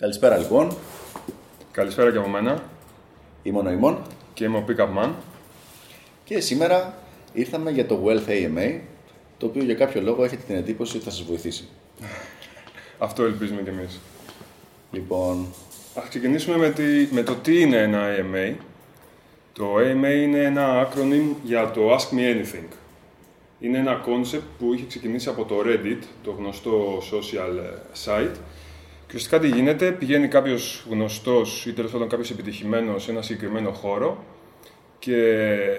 Καλησπέρα λοιπόν. Καλησπέρα και από μένα. Είμαι ο Νοημών. Και είμαι ο Pickup Man. Και σήμερα ήρθαμε για το Wealth AMA, το οποίο για κάποιο λόγο έχετε την εντύπωση ότι θα σας βοηθήσει. Αυτό ελπίζουμε κι εμείς. Λοιπόν... Ας ξεκινήσουμε με, με το τι είναι ένα AMA. Το AMA είναι ένα acronym για το Ask Me Anything. Είναι ένα concept που είχε ξεκινήσει από το Reddit, το γνωστό social ε, site, και ουσιαστικά τι γίνεται, πηγαίνει κάποιος γνωστός ή τέλος πάντων κάποιος επιτυχημένος σε ένα συγκεκριμένο χώρο και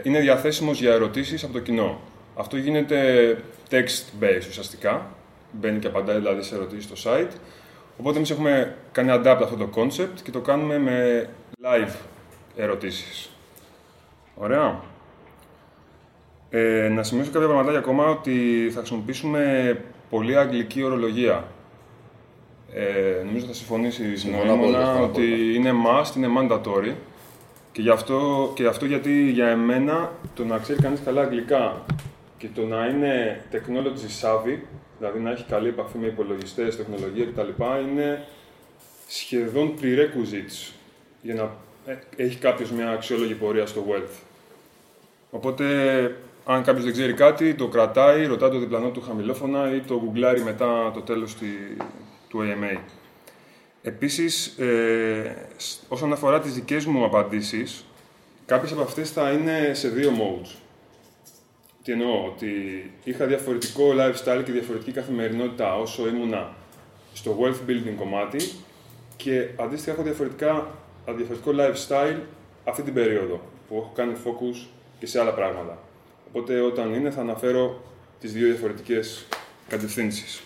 είναι διαθέσιμος για ερωτήσεις από το κοινό. Αυτό γίνεται text-based ουσιαστικά. Μπαίνει και απαντάει δηλαδή σε ερωτήσεις στο site. Οπότε εμείς έχουμε κάνει adapt αυτό το concept και το κάνουμε με live ερωτήσεις. Ωραία. Ε, να σημειώσω κάποια πραγματάκια ακόμα ότι θα χρησιμοποιήσουμε πολύ αγγλική ορολογία. Ε, νομίζω θα συμφωνήσει νοήμωνα ότι είναι must, είναι mandatory. Και γι, αυτό, και αυτό γιατί για εμένα το να ξέρει κανείς καλά αγγλικά και το να είναι technology savvy, δηλαδή να έχει καλή επαφή με υπολογιστές, τεχνολογία κτλ. είναι σχεδόν prerequisites για να ε, έχει κάποιος μια αξιόλογη πορεία στο wealth. Οπότε, αν κάποιος δεν ξέρει κάτι, το κρατάει, ρωτά το διπλανό του χαμηλόφωνα ή το γκουγκλάρει μετά το τέλος του AMA. Επίσης, ε, όσον αφορά τις δικές μου απαντήσεις, κάποιες από αυτές θα είναι σε δύο modes. Τι εννοώ, ότι είχα διαφορετικό lifestyle και διαφορετική καθημερινότητα όσο ήμουνα στο wealth building κομμάτι και αντίστοιχα έχω διαφορετικά, διαφορετικό lifestyle αυτή την περίοδο που έχω κάνει focus και σε άλλα πράγματα. Οπότε όταν είναι θα αναφέρω τις δύο διαφορετικές κατευθύνσεις.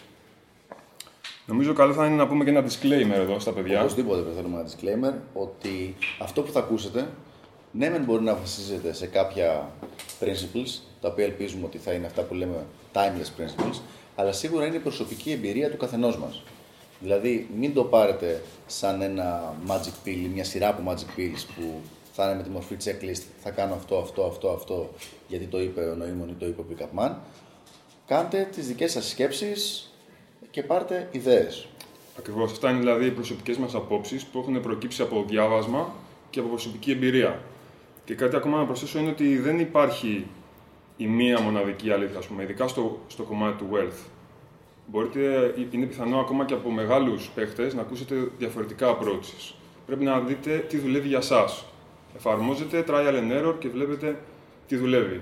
Νομίζω καλό θα είναι να πούμε και ένα disclaimer εδώ στα παιδιά. Οπωσδήποτε θέλουμε ένα disclaimer ότι αυτό που θα ακούσετε ναι, μεν μπορεί να βασίζεται σε κάποια principles, τα οποία ελπίζουμε ότι θα είναι αυτά που λέμε timeless principles, αλλά σίγουρα είναι η προσωπική εμπειρία του καθενός μας. Δηλαδή, μην το πάρετε σαν ένα magic pill, μια σειρά από magic pills που θα είναι με τη μορφή checklist, θα κάνω αυτό, αυτό, αυτό, αυτό, γιατί το είπε ο Νοήμων ή το είπε ο Pickup Κάντε τις δικές σας σκέψεις, και πάρτε ιδέες. Ακριβώς. Αυτά είναι δηλαδή οι προσωπικές μας απόψεις που έχουν προκύψει από διάβασμα και από προσωπική εμπειρία. Και κάτι ακόμα να προσθέσω είναι ότι δεν υπάρχει η μία μοναδική αλήθεια, ας πούμε, ειδικά στο, στο κομμάτι του wealth. Μπορείτε, είναι πιθανό ακόμα και από μεγάλους παίχτες να ακούσετε διαφορετικά approaches. Πρέπει να δείτε τι δουλεύει για εσά. Εφαρμόζετε trial and error και βλέπετε τι δουλεύει.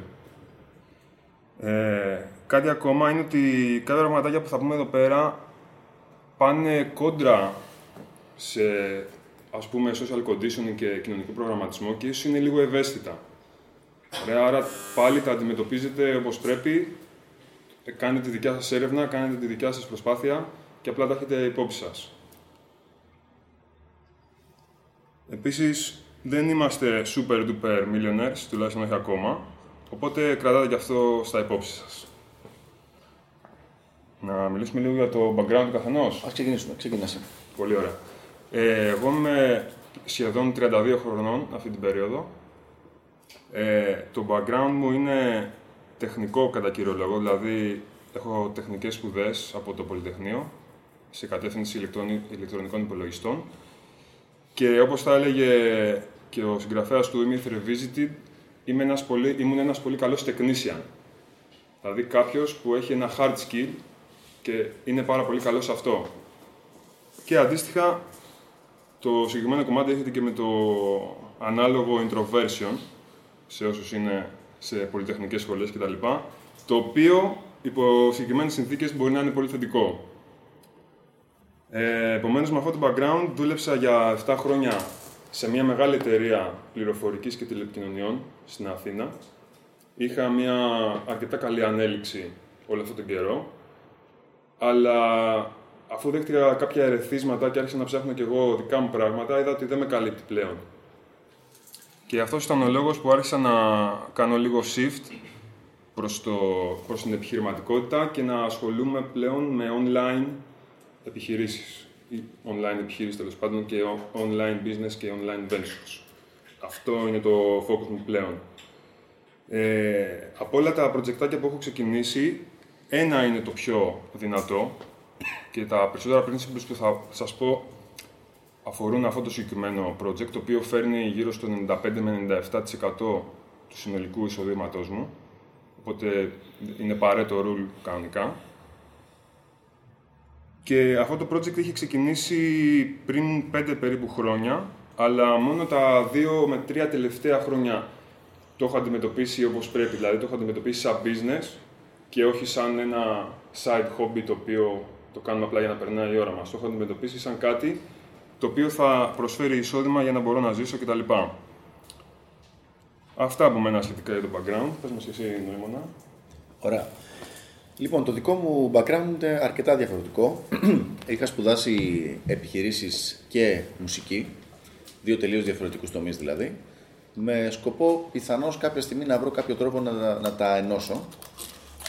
Ε, κάτι ακόμα είναι ότι κάποια πραγματάκια που θα πούμε εδώ πέρα πάνε κόντρα σε ας πούμε social conditioning και κοινωνικό προγραμματισμό και ίσως είναι λίγο ευαίσθητα. άρα πάλι τα αντιμετωπίζετε όπως πρέπει, ε, κάνετε τη δικιά σας έρευνα, κάνετε τη δικιά σας προσπάθεια και απλά τα έχετε υπόψη σας. Επίσης, δεν είμαστε super duper millionaires, τουλάχιστον όχι ακόμα, οπότε κρατάτε και αυτό στα υπόψη σας. Να μιλήσουμε λίγο για το background του καθενός. Α ξεκινήσουμε, ξεκινήσει. Πολύ ωραία. Ε, εγώ είμαι σχεδόν 32 χρονών αυτή την περίοδο. Ε, το background μου είναι τεχνικό κατά κύριο λόγο, δηλαδή έχω τεχνικές σπουδές από το Πολυτεχνείο σε κατεύθυνση ηλεκτρονικών υπολογιστών και όπως θα έλεγε και ο συγγραφέας του Imith Revisited, είμαι ένας πολύ, ήμουν ένας πολύ καλός technician. Δηλαδή κάποιος που έχει ένα hard skill και είναι πάρα πολύ καλός σε αυτό. Και αντίστοιχα, το συγκεκριμένο κομμάτι έχετε και με το ανάλογο introversion, σε όσους είναι σε πολυτεχνικές σχολές κτλ. Το οποίο υπό συγκεκριμένες συνθήκες μπορεί να είναι πολύ θετικό. Ε, Επομένως, με αυτό το background δούλεψα για 7 χρόνια σε μια μεγάλη εταιρεία πληροφορικής και τηλεπικοινωνιών στην Αθήνα. Είχα μια αρκετά καλή ανέλυξη όλο αυτόν τον καιρό αλλά αφού δέχτηκα κάποια ερεθίσματα και άρχισα να ψάχνω κι εγώ δικά μου πράγματα, είδα ότι δεν με καλύπτει πλέον. Και αυτός ήταν ο λόγος που άρχισα να κάνω λίγο shift προς, το, προς την επιχειρηματικότητα και να ασχολούμαι πλέον με online επιχειρήσεις. Ή online επιχειρήσεις τέλος πάντων και online business και online ventures. Αυτό είναι το focus μου πλέον. Ε, από όλα τα προτζεκτάκια που έχω ξεκινήσει, ένα είναι το πιο δυνατό και τα περισσότερα principles που θα σας πω αφορούν αυτό το συγκεκριμένο project, το οποίο φέρνει γύρω στο 95 με 97% του συνολικού εισοδήματός μου. Οπότε είναι παρέτο rule κανονικά. Και αυτό το project είχε ξεκινήσει πριν 5 περίπου χρόνια, αλλά μόνο τα 2 με 3 τελευταία χρόνια το έχω αντιμετωπίσει όπως πρέπει. Δηλαδή το έχω αντιμετωπίσει σαν business και όχι σαν ένα side hobby το οποίο το κάνουμε απλά για να περνάει η ώρα μας. Το έχω αντιμετωπίσει σαν κάτι το οποίο θα προσφέρει εισόδημα για να μπορώ να ζήσω κτλ. Αυτά από μένα σχετικά για το background. Πες μας και εσύ, Νοήμωνα. Ωραία. Λοιπόν, το δικό μου background είναι αρκετά διαφορετικό. Είχα σπουδάσει επιχειρήσεις και μουσική, δύο τελείως διαφορετικούς τομείς δηλαδή, με σκοπό πιθανώς κάποια στιγμή να βρω κάποιο τρόπο να, να τα ενώσω.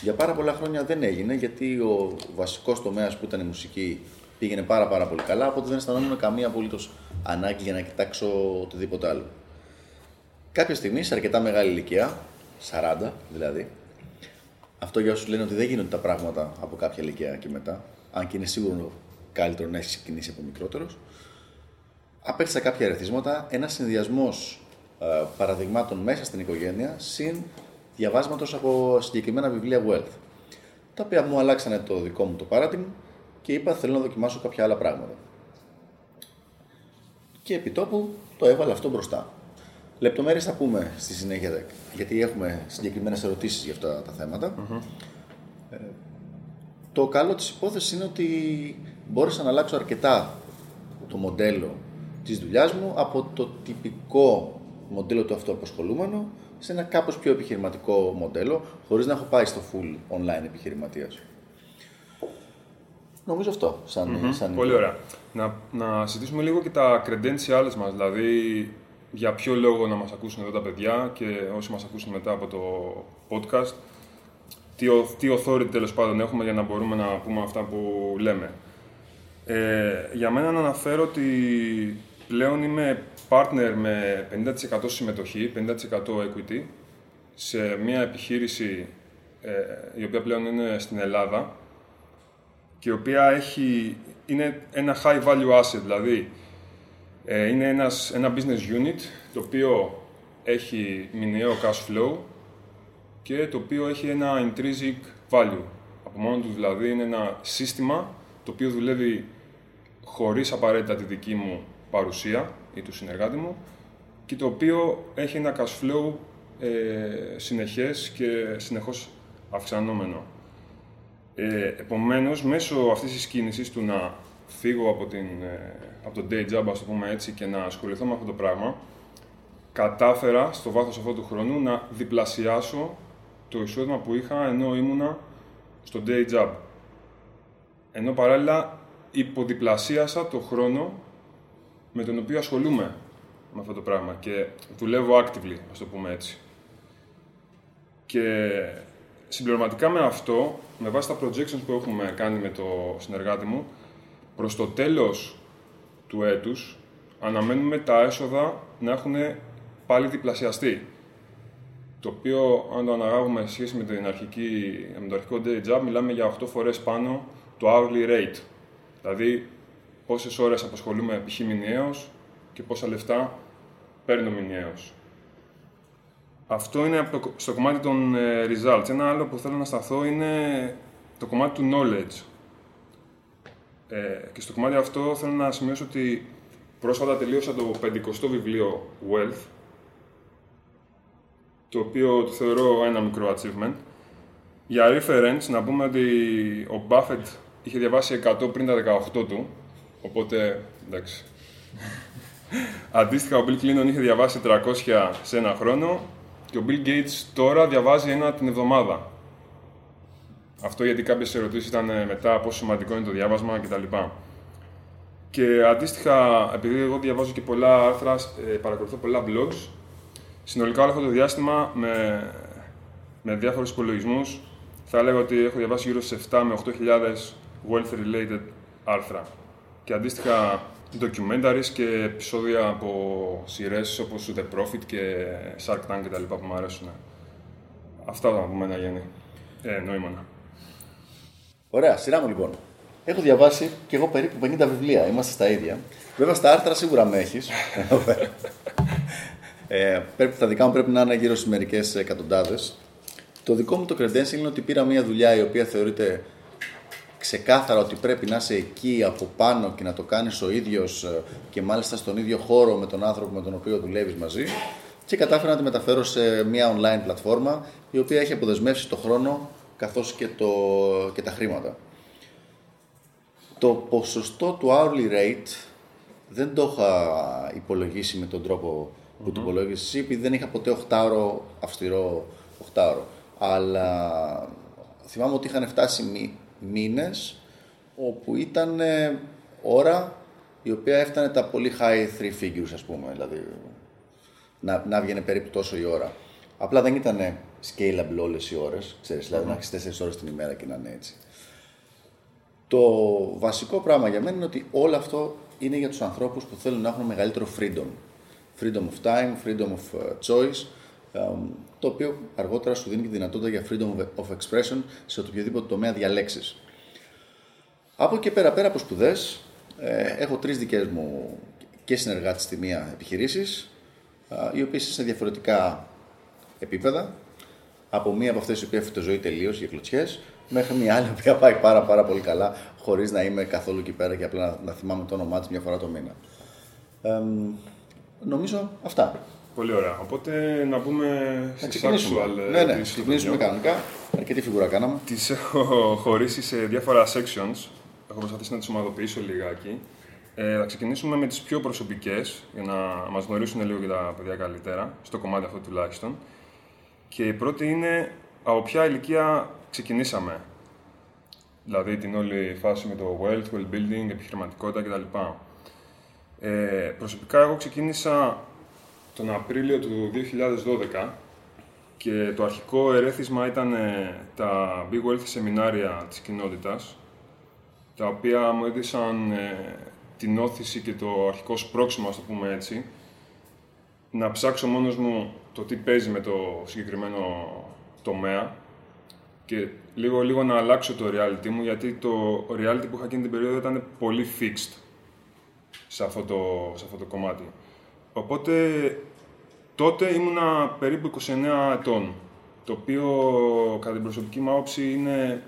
Για πάρα πολλά χρόνια δεν έγινε, γιατί ο βασικός τομέας που ήταν η μουσική πήγαινε πάρα, πάρα πολύ καλά, οπότε δεν αισθανόμουν καμία απολύτως ανάγκη για να κοιτάξω οτιδήποτε άλλο. Κάποια στιγμή, σε αρκετά μεγάλη ηλικία, 40 δηλαδή, αυτό για όσους λένε ότι δεν γίνονται τα πράγματα από κάποια ηλικία και μετά, αν και είναι σίγουρο καλύτερο να έχεις ξεκινήσει από μικρότερος, απέκτησα κάποια ερεθίσματα, ένας συνδυασμός ε, παραδειγμάτων μέσα στην οικογένεια, συν διαβάσματος από συγκεκριμένα βιβλία wealth, τα οποία μου αλλάξανε το δικό μου το παράδειγμα και είπα θέλω να δοκιμάσω κάποια άλλα πράγματα. Και επί τόπου το έβαλα αυτό μπροστά. Λεπτομέρειες θα πούμε στη συνέχεια, γιατί έχουμε συγκεκριμένες ερωτήσεις για αυτά τα θεματα ε, το καλό της υπόθεσης είναι ότι μπόρεσα να αλλάξω αρκετά το μοντέλο της δουλειάς μου από το τυπικό μοντέλο του αυτοαποσχολούμενου σε ένα κάπως πιο επιχειρηματικό μοντέλο, χωρίς να έχω πάει στο full online επιχειρηματίας. Νομίζω αυτό. Σαν, mm-hmm. σαν... Πολύ ωραία. Να, να συζητήσουμε λίγο και τα credentials μας, δηλαδή για ποιο λόγο να μας ακούσουν εδώ τα παιδιά και όσοι μας ακούσουν μετά από το podcast, τι, τι authority τέλος πάντων έχουμε για να μπορούμε να πούμε αυτά που λέμε. Ε, για μένα να αναφέρω ότι πλέον είμαι partner με 50% συμμετοχή, 50% equity σε μια επιχείρηση ε, η οποία πλέον είναι στην Ελλάδα και η οποία έχει, είναι ένα high value asset, δηλαδή ε, είναι ένας, ένα business unit το οποίο έχει μηνιαίο cash flow και το οποίο έχει ένα intrinsic value. Από μόνο του δηλαδή είναι ένα σύστημα το οποίο δουλεύει χωρίς απαραίτητα τη δική μου παρουσία ή του συνεργάτη μου και το οποίο έχει ένα cash flow ε, συνεχές και συνεχώς αυξανόμενο. Ε, επομένως, μέσω αυτής της κίνησης του να φύγω από, την, ε, από το day job, ας το πούμε έτσι, και να ασχοληθώ με αυτό το πράγμα, κατάφερα στο βάθος αυτού του χρόνου να διπλασιάσω το εισόδημα που είχα ενώ ήμουνα στο day job. Ενώ παράλληλα υποδιπλασίασα το χρόνο με τον οποίο ασχολούμαι με αυτό το πράγμα και δουλεύω actively, ας το πούμε έτσι. Και συμπληρωματικά με αυτό, με βάση τα projections που έχουμε κάνει με το συνεργάτη μου, προς το τέλος του έτους αναμένουμε τα έσοδα να έχουν πάλι διπλασιαστεί. Το οποίο, αν το αναγάγουμε σε σχέση με, την αρχική, με το αρχικό day job, μιλάμε για 8 φορές πάνω το hourly rate. Δηλαδή, πόσες ώρες απασχολούμε π.χ. μηνιαίως και πόσα λεφτά παίρνω μηνιαίως. Αυτό είναι το, στο κομμάτι των ε, results. Ένα άλλο που θέλω να σταθώ είναι το κομμάτι του knowledge. Ε, και στο κομμάτι αυτό θέλω να σημειώσω ότι πρόσφατα τελείωσα το 50ο βιβλίο Wealth, το οποίο το θεωρώ ένα μικρό achievement. Για reference, να πούμε ότι ο Buffett είχε διαβάσει 100 πριν τα 18 του, οπότε εντάξει. Αντίστοιχα, ο Bill Clinton είχε διαβάσει 300 σε ένα χρόνο και ο Bill Gates τώρα διαβάζει ένα την εβδομάδα. Αυτό γιατί κάποιες ερωτήσεις ήταν ε, μετά πόσο σημαντικό είναι το διάβασμα κτλ. Και αντίστοιχα, επειδή εγώ διαβάζω και πολλά άρθρα, ε, παρακολουθώ πολλά blogs, συνολικά όλο αυτό το διάστημα με, με διάφορους υπολογισμούς, θα έλεγα ότι έχω διαβάσει γύρω στις 7 με 8.000 wealth-related άρθρα. Και αντίστοιχα documentaries και επεισόδια από σειρές όπως The Profit και Shark Tank κτλ. που μου αρέσουν. Αυτά από μένα, Γιάννη. Ε, νόημα. Ωραία, σειρά μου λοιπόν. Έχω διαβάσει και εγώ περίπου 50 βιβλία. Είμαστε στα ίδια. Βέβαια στα άρθρα σίγουρα με έχεις. ε, τα δικά μου πρέπει να είναι γύρω στις μερικές εκατοντάδες. Το δικό μου το credential είναι ότι πήρα μια δουλειά η οποία θεωρείται ξεκάθαρα ότι πρέπει να είσαι εκεί από πάνω και να το κάνεις ο ίδιος ε, και μάλιστα στον ίδιο χώρο με τον άνθρωπο με τον οποίο δουλεύεις μαζί και κατάφερα να τη μεταφέρω σε μια online πλατφόρμα η οποία έχει αποδεσμεύσει το χρόνο καθώς και, το, και τα χρήματα. Το ποσοστό του hourly rate δεν το είχα υπολογίσει με τον τρόπο που το υπολόγισε εσύ, επειδή δεν είχα ποτέ 8ωρο αυστηρό 8ωρο. Αλλά θυμάμαι ότι είχαν φτάσει μήνες όπου ήταν ώρα η οποία έφτανε τα πολύ high three figures ας πούμε, δηλαδή να, να βγαίνει περίπου τόσο η ώρα. Απλά δεν ήταν scalable όλες οι ώρες, ξέρεις, δηλαδή να έχεις 4 ώρες την ημέρα και να είναι έτσι. Το βασικό πράγμα για μένα είναι ότι όλο αυτό είναι για τους ανθρώπους που θέλουν να έχουν μεγαλύτερο freedom. Freedom of time, freedom of uh, choice, το οποίο αργότερα σου δίνει και τη δυνατότητα για freedom of expression σε οποιοδήποτε τομέα διαλέξεις. Από εκεί πέρα, πέρα από σπουδές, ε, έχω τρεις δικές μου και συνεργάτες στη μία επιχειρήσεις, οι οποίες είναι σε διαφορετικά επίπεδα. Από μία από αυτές οι οποίες έχει ζωή τελείως για κλωτσιές, μέχρι μια άλλη που πάει πάρα, πάρα πολύ καλά, χωρίς να είμαι καθόλου εκεί πέρα και απλά να, να θυμάμαι το όνομά της μια φορά το μήνα. Ε, νομίζω αυτά. Πολύ ωραία. Οπότε να πούμε στις actual Ναι, ναι, ξεκινήσουμε κανονικά. Αρκετή φιγούρα κάναμε. Τις έχω χωρίσει σε διάφορα sections. Έχω προσπαθήσει να τις ομαδοποιήσω λιγάκι. Ε, θα ξεκινήσουμε με τις πιο προσωπικές, για να μας γνωρίσουν λίγο και τα παιδιά καλύτερα, στο κομμάτι αυτό τουλάχιστον. Και η πρώτη είναι από ποια ηλικία ξεκινήσαμε. Δηλαδή την όλη φάση με το wealth, well building, επιχειρηματικότητα κτλ. Ε, προσωπικά εγώ ξεκίνησα τον Απρίλιο του 2012 και το αρχικό ερέθισμα ήταν ε, τα Big Wealth σεμινάρια της κοινότητας, τα οποία μου έδωσαν ε, την όθηση και το αρχικό σπρώξιμο, ας το πούμε έτσι, να ψάξω μόνος μου το τι παίζει με το συγκεκριμένο τομέα και λίγο, λίγο να αλλάξω το reality μου, γιατί το reality που είχα εκείνη την περίοδο ήταν πολύ fixed σε αυτό το, σε αυτό το κομμάτι. Οπότε τότε ήμουνα περίπου 29 ετών, το οποίο κατά την προσωπική μου άποψη είναι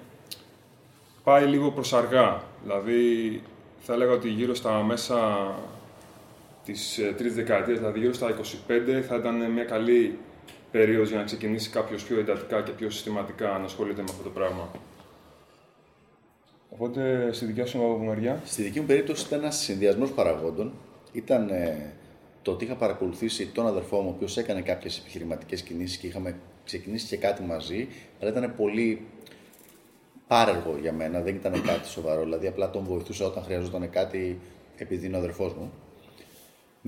πάει λίγο προς αργά. Δηλαδή θα έλεγα ότι γύρω στα μέσα της ε, τρίτης δεκαετίας, δηλαδή γύρω στα 25, θα ήταν μια καλή περίοδος για να ξεκινήσει κάποιος πιο εντατικά και πιο συστηματικά να ασχολείται με αυτό το πράγμα. Οπότε, στη δικιά σου μεριά. Στη δική μου περίπτωση ήταν ένας συνδυασμός παραγόντων. Ήταν ε, το ότι είχα παρακολουθήσει τον αδερφό μου, ο οποίος έκανε κάποιες επιχειρηματικές κινήσεις και είχαμε ξεκινήσει και κάτι μαζί, αλλά ήταν πολύ πάρεργο για μένα, δεν ήταν κάτι σοβαρό. Δηλαδή, απλά τον βοηθούσα όταν χρειαζόταν κάτι επειδή είναι ο αδερφός μου.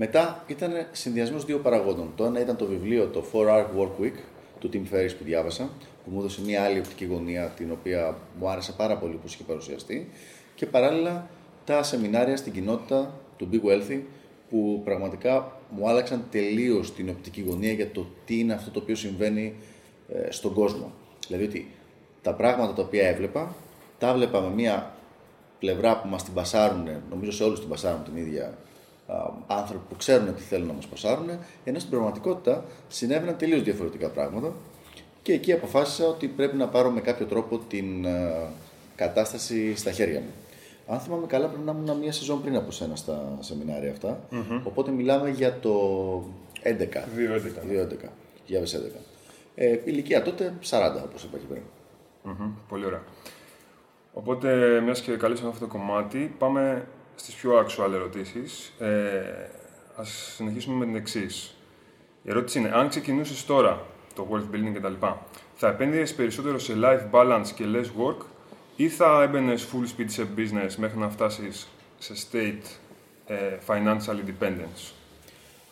Μετά ήταν συνδυασμός δύο παραγόντων. Το ένα ήταν το βιβλίο, το 4 Arc Work Week του Tim Ferriss που διάβασα, που μου έδωσε μια άλλη οπτική γωνία, την οποία μου άρεσε πάρα πολύ που είχε παρουσιαστεί. Και παράλληλα τα σεμινάρια στην κοινότητα του Big Wealthy, που πραγματικά μου άλλαξαν τελείως την οπτική γωνία για το τι είναι αυτό το οποίο συμβαίνει ε, στον κόσμο. Δηλαδή ότι τα πράγματα τα οποία έβλεπα, τα έβλεπα με μια πλευρά που μας την πασάρουν, νομίζω σε όλους την πασάρουν την ίδια άνθρωποι που ξέρουν τι θέλουν να μας πασάρουν, ενώ στην πραγματικότητα συνέβαιναν τελείως διαφορετικά πράγματα και εκεί αποφάσισα ότι πρέπει να πάρω με κάποιο τρόπο την κατάσταση στα χέρια μου. Αν θυμάμαι καλά, πρέπει να ήμουν μία σεζόν πριν από σένα στα σεμινάρια αυτά. Mm-hmm. Οπότε μιλάμε για το 11. 2-11. 2011. Ε, ηλικία τότε 40, όπως είπα και πριν. Mm-hmm. Πολύ ωραία. Οπότε, μιας και καλύψαμε αυτό το κομμάτι, πάμε στις πιο actual ερωτήσεις. Ε, ας συνεχίσουμε με την εξής. Η ερώτηση είναι, αν ξεκινούσες τώρα το wealth building κτλ. Θα επένδυες περισσότερο σε life balance και less work ή θα έμπαινες full speed σε business μέχρι να φτάσεις σε state ε, financial independence;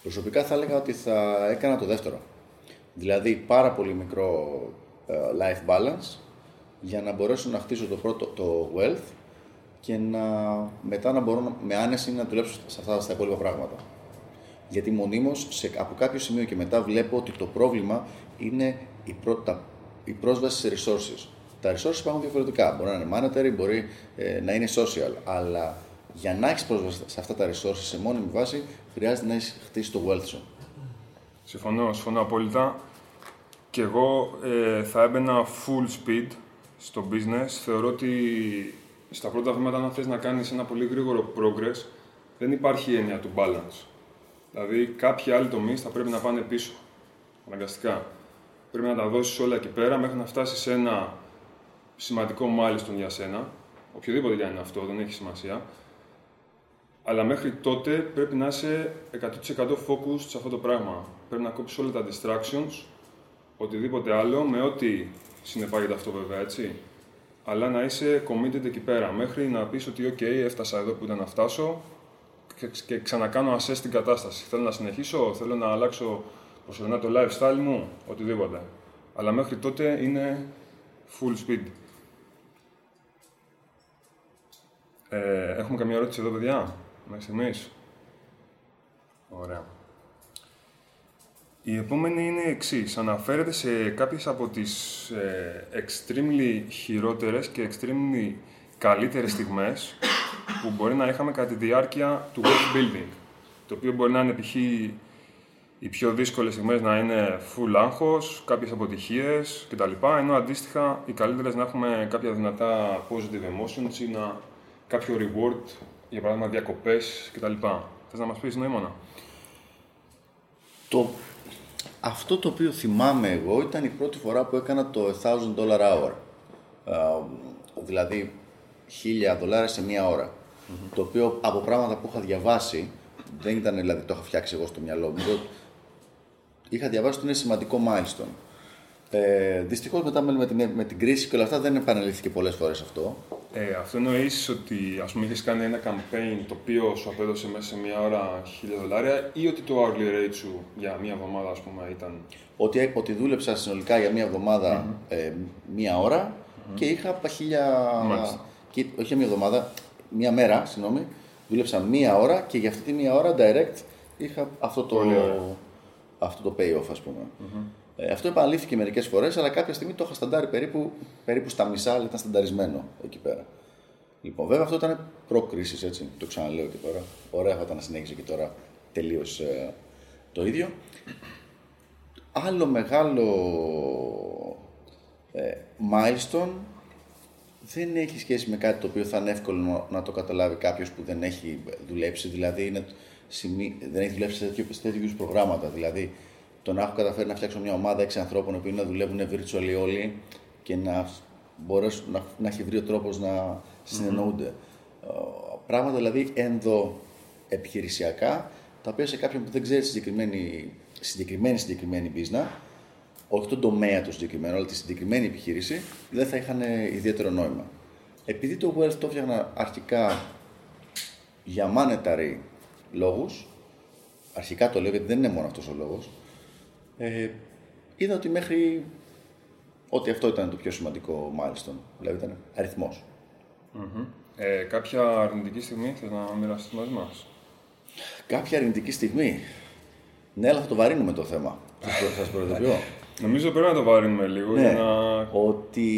Προσωπικά θα έλεγα ότι θα έκανα το δεύτερο. Δηλαδή πάρα πολύ μικρό ε, life balance για να μπορέσω να χτίσω το πρώτο το wealth και να, μετά να μπορώ με άνεση να δουλέψω σε αυτά τα υπόλοιπα πράγματα. Γιατί μονίμως σε, από κάποιο σημείο και μετά βλέπω ότι το πρόβλημα είναι η, πρώτα, η πρόσβαση σε resources. Τα resources υπάρχουν διαφορετικά. Μπορεί να είναι monetary, μπορεί ε, να είναι social. Αλλά για να έχεις πρόσβαση σε αυτά τα resources σε μόνιμη βάση, χρειάζεται να έχεις χτίσει το wealth σου. Συμφωνώ, συμφωνώ απόλυτα. Και εγώ ε, θα έμπαινα full speed στο business. Θεωρώ ότι στα πρώτα βήματα, αν θες να κάνεις ένα πολύ γρήγορο progress, δεν υπάρχει έννοια του balance. Δηλαδή, κάποιοι άλλοι τομείς θα πρέπει να πάνε πίσω. Αναγκαστικά. Πρέπει να τα δώσεις όλα εκεί πέρα μέχρι να φτάσεις σε ένα σημαντικό milestone για σένα. Οποιοδήποτε για είναι αυτό, δεν έχει σημασία. Αλλά μέχρι τότε πρέπει να είσαι 100% focused σε αυτό το πράγμα. Πρέπει να κόψεις όλα τα distractions, οτιδήποτε άλλο, με ό,τι συνεπάγεται αυτό βέβαια, έτσι. Αλλά να είσαι committed εκεί πέρα, μέχρι να πεις ότι ok, έφτασα εδώ που ήταν να φτάσω και, και ξανακάνω assess την κατάσταση. Θέλω να συνεχίσω, θέλω να αλλάξω προσωρινά το lifestyle μου, οτιδήποτε. Αλλά μέχρι τότε είναι full speed. Ε, έχουμε καμία ερώτηση εδώ, παιδιά, μέχρι στιγμής; Ωραία. Η επόμενη είναι η εξής. Αναφέρεται σε κάποιες από τις ε, extremely χειρότερες και extremely καλύτερες στιγμές που μπορεί να είχαμε κατά τη διάρκεια του world building. Το οποίο μπορεί να είναι π.χ. οι πιο δύσκολες στιγμές να είναι full άγχος, κάποιες αποτυχίες κτλ. Ενώ αντίστοιχα οι καλύτερες να έχουμε κάποια δυνατά positive emotions ή να, κάποιο reward, για παράδειγμα διακοπές κτλ. Θες να μας πεις νοήμωνα. Το... Αυτό το οποίο θυμάμαι εγώ ήταν η πρώτη φορά που έκανα το 1000 dollar hour. Uh, δηλαδή 1000 δολάρια σε μία ώρα. Mm-hmm. Το οποίο από πράγματα που είχα διαβάσει, δεν ήταν δηλαδή το είχα φτιάξει εγώ στο μυαλό μου, είχα διαβάσει ότι είναι σημαντικό milestone. Ε, Δυστυχώς μετά με την, με την κρίση και όλα αυτά δεν επαναλήφθηκε πολλές φορές αυτό. Ε, αυτό εννοείς ότι ας πούμε είχες κάνει ένα campaign το οποίο σου απέδωσε μέσα σε μία ώρα χίλια δολάρια ή ότι το hourly rate σου για μία εβδομάδα ας πούμε ήταν; Ότι, ότι δούλεψα συνολικά για μία εβδομάδα mm-hmm. ε, μία ώρα mm-hmm. και είχα χίλια. Και, όχι για μία εβδομάδα, μία μέρα, συγγνώμη. Δούλεψα μία ώρα και για αυτή τη μία ώρα direct είχα αυτό το, αυτό το payoff, ας πούμε. Mm-hmm. Ε, αυτό επαναλήφθηκε μερικές φορές, αλλά κάποια στιγμή το είχα σταντάρει περίπου, περίπου στα μισά, αλλά ήταν στανταρισμένο εκεί πέρα. Λοιπόν, βέβαια αυτό ήταν προ-κρίση, έτσι. Το ξαναλέω και τώρα. Ωραία θα ήταν να συνέχιζε και τώρα τελείως ε, το ίδιο. Άλλο μεγάλο ε, milestone δεν έχει σχέση με κάτι το οποίο θα είναι εύκολο να το καταλάβει κάποιος που δεν έχει δουλέψει. Δηλαδή, είναι, δεν έχει δουλέψει σε τέτοιους προγράμματα. Δηλαδή, το να έχω καταφέρει να φτιάξω μια ομάδα έξι ανθρώπων που να δουλεύουν virtually όλοι και να μπορέσουν να, να έχει βρει ο τρόπος να συνεννοούνται. Mm-hmm. Πράγματα δηλαδή ενδοεπιχειρησιακά, τα οποία σε κάποιον που δεν ξέρει συγκεκριμένη, συγκεκριμένη, συγκεκριμένη business, όχι τον τομέα του συγκεκριμένο, αλλά τη συγκεκριμένη επιχείρηση, δεν θα είχαν ιδιαίτερο νόημα. Επειδή το Wealth το έφτιαχνα αρχικά για monetary λόγους, αρχικά το λέω γιατί δεν είναι μόνο αυτός ο λόγος, ε, είδα ότι μέχρι ότι αυτό ήταν το πιο σημαντικό milestone, δηλαδή ήταν αριθμός. Mm-hmm. Ε, κάποια αρνητική στιγμή θες να μοιραστείς μαζί μας; Κάποια αρνητική στιγμή. Ναι, αλλά θα το βαρύνουμε το θέμα. Σας προειδοποιώ. Νομίζω πρέπει να το βαρύνουμε λίγο ναι, για, να... Ότι...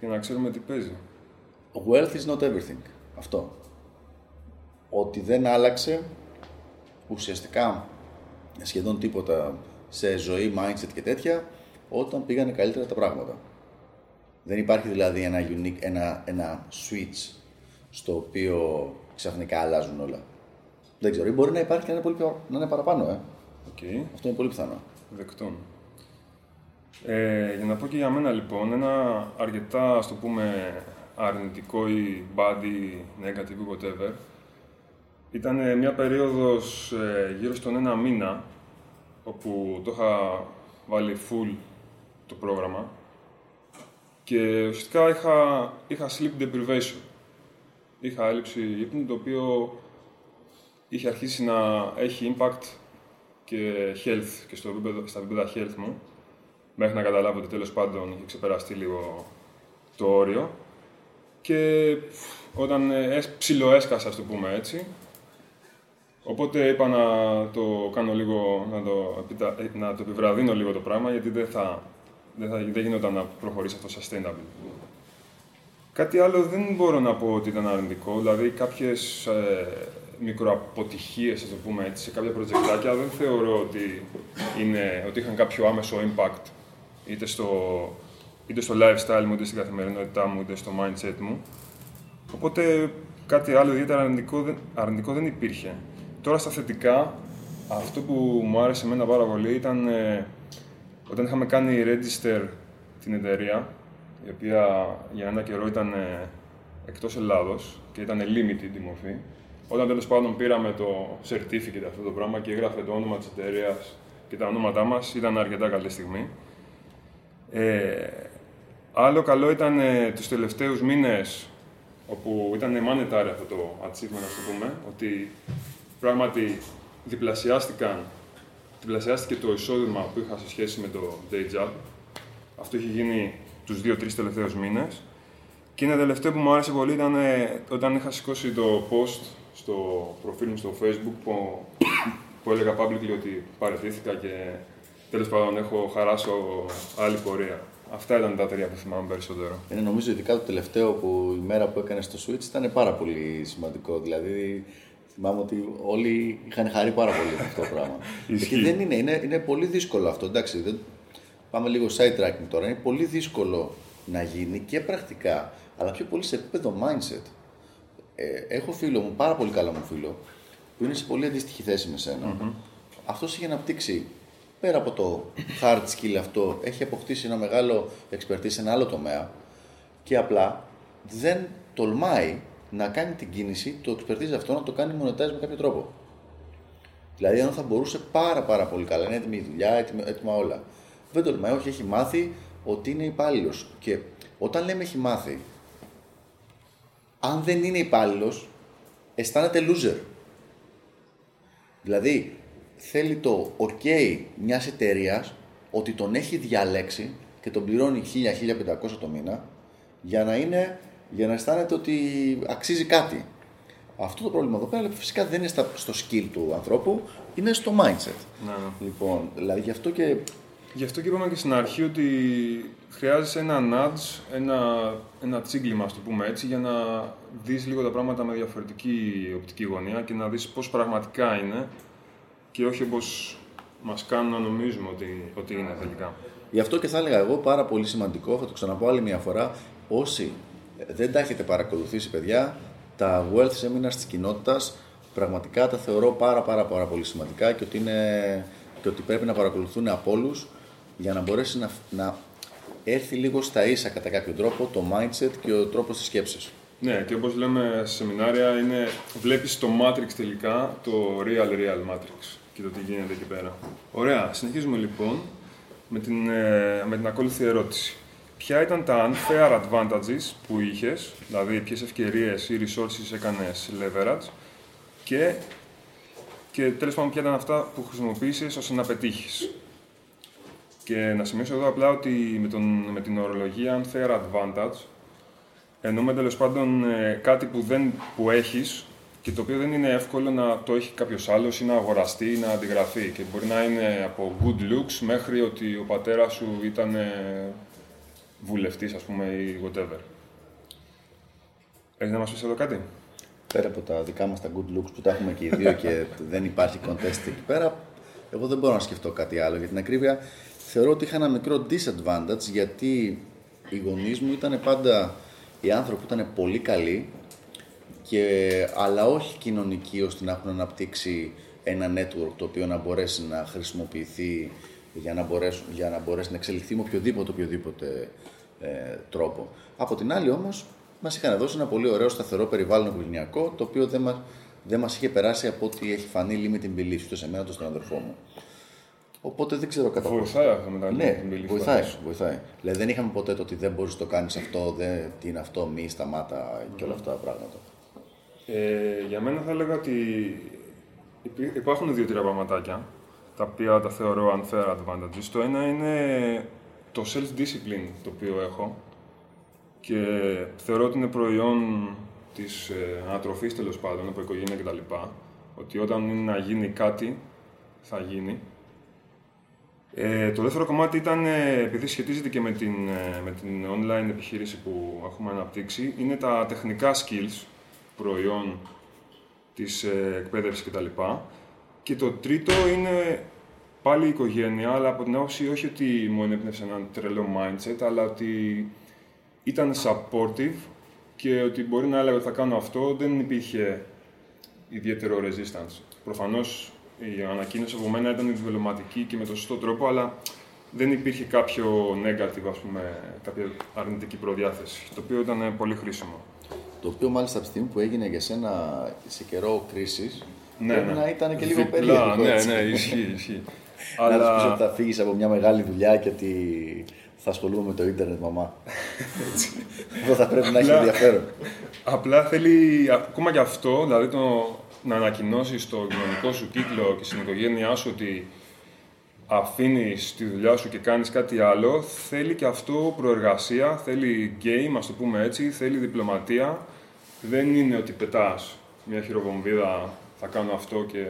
για να ξέρουμε τι παίζει. Wealth is not everything. Αυτό. Ότι δεν άλλαξε ουσιαστικά σχεδόν τίποτα σε ζωή, mindset και τέτοια, όταν πήγανε καλύτερα τα πράγματα. Δεν υπάρχει δηλαδή ένα, unique, ένα, ένα switch στο οποίο ξαφνικά αλλάζουν όλα. Δεν ξέρω, μπορεί να υπάρχει και να είναι, πολύ, να είναι παραπάνω, ε. Okay. Αυτό είναι πολύ πιθανό. Δεκτών. Ε, για να πω και για μένα λοιπόν, ένα αρκετά, ας το πούμε, αρνητικό ή bad ή negative whatever, ήταν μια περίοδος ε, γύρω στον ένα μήνα όπου το είχα βάλει full το πρόγραμμα και ουσιαστικά είχα, είχα sleep deprivation. Είχα έλλειψη ύπνου, το οποίο είχε αρχίσει να έχει impact και health και στο στα επίπεδα health μου, μέχρι να καταλάβω ότι τέλος πάντων είχε ξεπεραστεί λίγο το όριο. Και όταν ε, ψιλοέσκασα, ας το πούμε έτσι, Οπότε είπα να το κάνω λίγο, να το, να το επιβραδύνω λίγο το πράγμα, γιατί δεν θα, δεν θα δεν γινόταν να προχωρήσει αυτό sustainable. Κάτι άλλο δεν μπορώ να πω ότι ήταν αρνητικό, δηλαδή κάποιες ε, μικροαποτυχίες, ας το πούμε έτσι, σε κάποια προτζεκτάκια δεν θεωρώ ότι, είναι, ότι είχαν κάποιο άμεσο impact είτε στο, είτε στο lifestyle μου, είτε στην καθημερινότητά μου, είτε στο mindset μου. Οπότε κάτι άλλο ιδιαίτερα αρνητικό, αρνητικό δεν υπήρχε. Τώρα στα θετικά, αυτό που μου άρεσε εμένα πάρα πολύ ήταν ε, όταν είχαμε κάνει register την εταιρεία, η οποία για ένα καιρό ήταν ε, εκτός Ελλάδος και ήταν limited η μορφή. Όταν τέλος πάντων πήραμε το certificate αυτό το πράγμα και έγραφε το όνομα της εταιρείας και τα ονόματά μας, ήταν αρκετά καλή στιγμή. Ε, άλλο καλό ήταν ε, τους τελευταίους μήνες, όπου ήταν monetary αυτό το achievement, ας το πούμε, ότι πράγματι διπλασιάστηκαν, διπλασιάστηκε το εισόδημα που είχα σε σχέση με το day job. Αυτό έχει γίνει τους δύο-τρεις τελευταίους μήνες. Και ένα τελευταίο που μου άρεσε πολύ ήταν ε, όταν είχα σηκώσει το post στο προφίλ μου στο facebook που, που έλεγα publicly ότι παραιτήθηκα και τέλος πάντων έχω χαράσω άλλη πορεία. Αυτά ήταν τα τρία που θυμάμαι περισσότερο. Είναι νομίζω ειδικά το τελευταίο που η μέρα που έκανες στο Switch ήταν πάρα πολύ σημαντικό. Δηλαδή θυμάμαι ότι όλοι είχαν χαρεί πάρα πολύ αυτό το πράγμα. Και δεν είναι, είναι, είναι πολύ δύσκολο αυτό. Εντάξει, δεν... Πάμε λίγο side tracking τώρα. Είναι πολύ δύσκολο να γίνει και πρακτικά, αλλά πιο πολύ σε επίπεδο mindset. Ε, έχω φίλο μου, πάρα πολύ καλό μου φίλο, που είναι σε πολύ αντίστοιχη θέση με σένα. Mm-hmm. Αυτός έχει αναπτύξει πέρα από το hard skill αυτό, έχει αποκτήσει ένα μεγάλο expertise σε ένα άλλο τομέα και απλά δεν τολμάει να κάνει την κίνηση, το expertise αυτό να το κάνει monetize με κάποιο τρόπο. Δηλαδή, αν θα μπορούσε πάρα πάρα πολύ καλά, είναι έτοιμη η δουλειά, έτοιμα, όλα. Δεν τολμάει, όχι, έχει μάθει ότι είναι υπάλληλος. Και όταν λέμε έχει μάθει, αν δεν είναι υπάλληλος, αισθάνεται loser. Δηλαδή, θέλει το ok μιας εταιρείας ότι τον έχει διαλέξει και τον πληρώνει 1000-1500 το μήνα για να, είναι, για να αισθάνεται ότι αξίζει κάτι. Αυτό το πρόβλημα εδώ πέρα φυσικά δεν είναι στο skill του ανθρώπου, είναι στο mindset. Ναι, ναι. Λοιπόν, δηλαδή γι' αυτό και. Γι' αυτό και είπαμε και στην αρχή ότι χρειάζεσαι ένα nudge, ένα, ένα τσίγκλιμα, ας το πούμε έτσι, για να δεις λίγο τα πράγματα με διαφορετική οπτική γωνία και να δεις πώς πραγματικά είναι και όχι όπως μας κάνουν να νομίζουμε ότι, ότι είναι τελικά. Γι' αυτό και θα έλεγα εγώ πάρα πολύ σημαντικό, θα το ξαναπώ άλλη μια φορά, όσοι δεν τα έχετε παρακολουθήσει παιδιά, τα wealth seminars της κοινότητας πραγματικά τα θεωρώ πάρα πάρα πάρα πολύ σημαντικά και ότι, είναι, και ότι πρέπει να παρακολουθούν από όλους για να μπορέσει να, να έρθει λίγο στα ίσα κατά κάποιο τρόπο το mindset και ο τρόπος της σκέψης. Ναι, και όπως λέμε σε σεμινάρια, είναι, βλέπεις το Matrix τελικά, το real real Matrix και το τι γίνεται εκεί πέρα. Ωραία, συνεχίζουμε λοιπόν με την, ε, με την ακόλουθη ερώτηση. Ποια ήταν τα unfair advantages που είχες, δηλαδή ποιες ευκαιρίες ή resources έκανες leverage και, και τέλος πάντων ποια ήταν αυτά που χρησιμοποίησες ώστε να πετύχεις. Και να σημειώσω εδώ απλά ότι με, τον, με την ορολογία unfair advantage εννοούμε τέλος πάντων ε, κάτι που, δεν, που έχεις και το οποίο δεν είναι εύκολο να το έχει κάποιος άλλος ή να αγοραστεί ή να αντιγραφεί. Και μπορεί να είναι από good looks μέχρι ότι ο πατέρας σου ήταν ε, βουλευτής, ας πούμε, ή whatever. Έχεις να μας πεις εδώ κάτι; Πέρα από τα δικά μας τα good looks που τα έχουμε και οι δύο και δεν υπάρχει contest εκεί πέρα, εγώ δεν μπορώ να σκεφτώ κάτι άλλο. Για την ακρίβεια, θεωρώ ότι είχα ένα μικρό disadvantage γιατί οι γονείς μου ήταν πάντα οι άνθρωποι που ήταν πολύ καλοί και, αλλά όχι κοινωνικοί ώστε να έχουν αναπτύξει ένα network το οποίο να μπορέσει να χρησιμοποιηθεί για να, μπορέσει, για να μπορέσει να εξελιχθεί με οποιοδήποτε, οποιοδήποτε ε, τρόπο. Από την άλλη όμως μας είχαν δώσει ένα πολύ ωραίο σταθερό περιβάλλον οικογενειακό το οποίο δεν μας, δεν μας είχε περάσει από ό,τι έχει φανεί limiting beliefs ούτε σε μένα ούτε στον αδερφό μου. Οπότε δεν ξέρω κατά πόσο. Βοηθάει αυτό μετά ναι, βοηθάει, βοηθάει. Δηλαδή δεν είχαμε ποτέ το ότι δεν μπορείς να το κάνεις αυτό, δεν, τι είναι αυτό, μη σταμάτα και όλα αυτά τα πράγματα. Ε, για μένα θα έλεγα ότι υπάρχουν δύο-τρία πραγματάκια τα οποία τα θεωρώ unfair advantages. Το ένα είναι το self-discipline το οποίο έχω και θεωρώ ότι είναι προϊόν της ε, ανατροφής τέλος πάντων από οικογένεια κτλ. Ότι όταν είναι να γίνει κάτι, θα γίνει. Ε, το δεύτερο κομμάτι ήταν, ε, επειδή σχετίζεται και με την, ε, με την online επιχείρηση που έχουμε αναπτύξει, είναι τα τεχνικά skills, προϊόν της ε, εκπαίδευσης κτλ. Και το τρίτο είναι πάλι η οικογένεια, αλλά από την άποψη όχι ότι μου ενέπνευσε ένα τρελό mindset, αλλά ότι ήταν supportive και ότι μπορεί να έλεγα ότι θα κάνω αυτό, δεν υπήρχε ιδιαίτερο resistance. Προφανώς η ανακοίνωση από μένα ήταν διπλωματική και με τον σωστό τρόπο, αλλά δεν υπήρχε κάποιο negative, ας πούμε, κάποια αρνητική προδιάθεση, το οποίο ήταν πολύ χρήσιμο. Το οποίο μάλιστα από τη στιγμή που έγινε για σένα σε καιρό κρίσης, ναι, πρέπει ναι. να ήταν και λίγο περίεργο. Ναι, ναι, ισχύει, ισχύει. Αλλά... Να σου ότι θα φύγεις από μια μεγάλη δουλειά και ότι θα ασχολούμαι με το ίντερνετ, μαμά. Αυτό θα πρέπει να έχει ενδιαφέρον. Απλά θέλει ακόμα και αυτό, δηλαδή το, να ανακοινώσεις στο κοινωνικό σου κύκλο και στην οικογένειά σου ότι αφήνεις τη δουλειά σου και κάνεις κάτι άλλο, θέλει και αυτό προεργασία, θέλει game, ας το πούμε έτσι, θέλει διπλωματία. Δεν είναι ότι πετάς μια χειροβομβίδα, θα κάνω αυτό και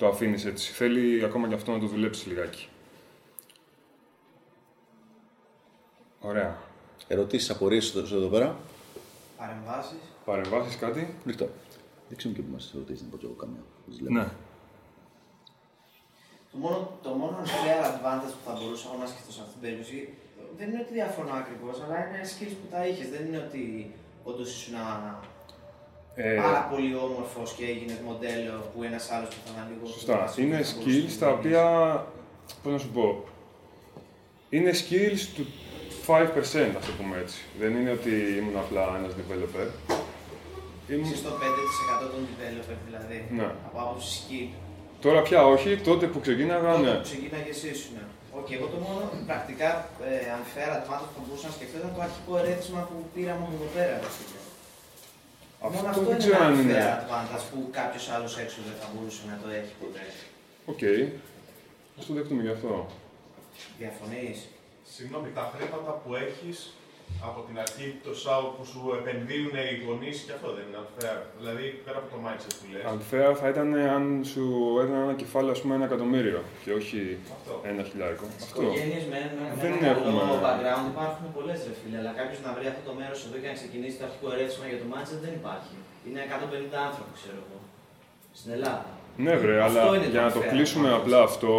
το αφήνεις έτσι. Θέλει ακόμα και αυτό να το δουλέψει λιγάκι. Ωραία. Ερωτήσεις, απορίες εδώ πέρα; Παρεμβάσεις. Παρεμβάσεις κάτι; Λίχτω. Δεν ξέρω και που μας ρωτήσει να πω εγώ καμία. Ναι. Το μόνο, το μόνο unfair advantage που θα μπορούσα να σκεφτώ σε αυτή την περίπτωση δεν είναι ότι διαφωνώ ακριβώς, αλλά είναι skills που τα είχες. Δεν είναι ότι όντως ήσουν ε, πάρα πολύ όμορφος και έγινε μοντέλο που ένας άλλος που θα ήταν λίγο. Σωστά. Είναι skills τα οποία. Πώς να σου πω. Είναι skills του 5%, ας το πούμε έτσι. Δεν είναι ότι ήμουν απλά ένας developer. Είσαι στο 5% των developer δηλαδή. Ναι. Από άποψη skill. Τώρα πια όχι, τότε που ξεκίναγα, τότε ναι. που ξεκίναγε εσύ ήσουν. Ok, okay, εγώ το μόνο πρακτικά ε, unfair advantage που θα μπορούσα να σκεφτώ ήταν το αρχικό ερέθισμα που πήραμε από εδώ πέρα. Αυτό, μόνο αυτό είναι ένα unfair advantage που κάποιος άλλος έξω δεν θα μπορούσε να το έχει ποτέ. Ok. Okay. Ας το δεχτούμε γι' αυτό. Διαφωνείς; Συγγνώμη, τα χρήματα που έχεις από την αρχή το ΣΑΟ που σου επενδύουν οι γονείς και αυτό δεν είναι unfair. Δηλαδή πέρα από το mindset που λες. Unfair θα ήταν αν σου έδιναν ένα κεφάλαιο, ας πούμε, ένα εκατομμύριο και όχι αυτό. ένα χιλιάρικο. Αυτό. Οικογένειες με ένα δεν καλό έχουμε... background υπάρχουν πολλές ρε φίλε, αλλά κάποιος να βρει αυτό το μέρος εδώ και να ξεκινήσει το αρχικό ερέθισμα για το mindset δεν υπάρχει. Είναι 150 άνθρωποι, ξέρω εγώ. Στην Ελλάδα. Ναι, βρε, αλλά για να το κλείσουμε απλά αυτό,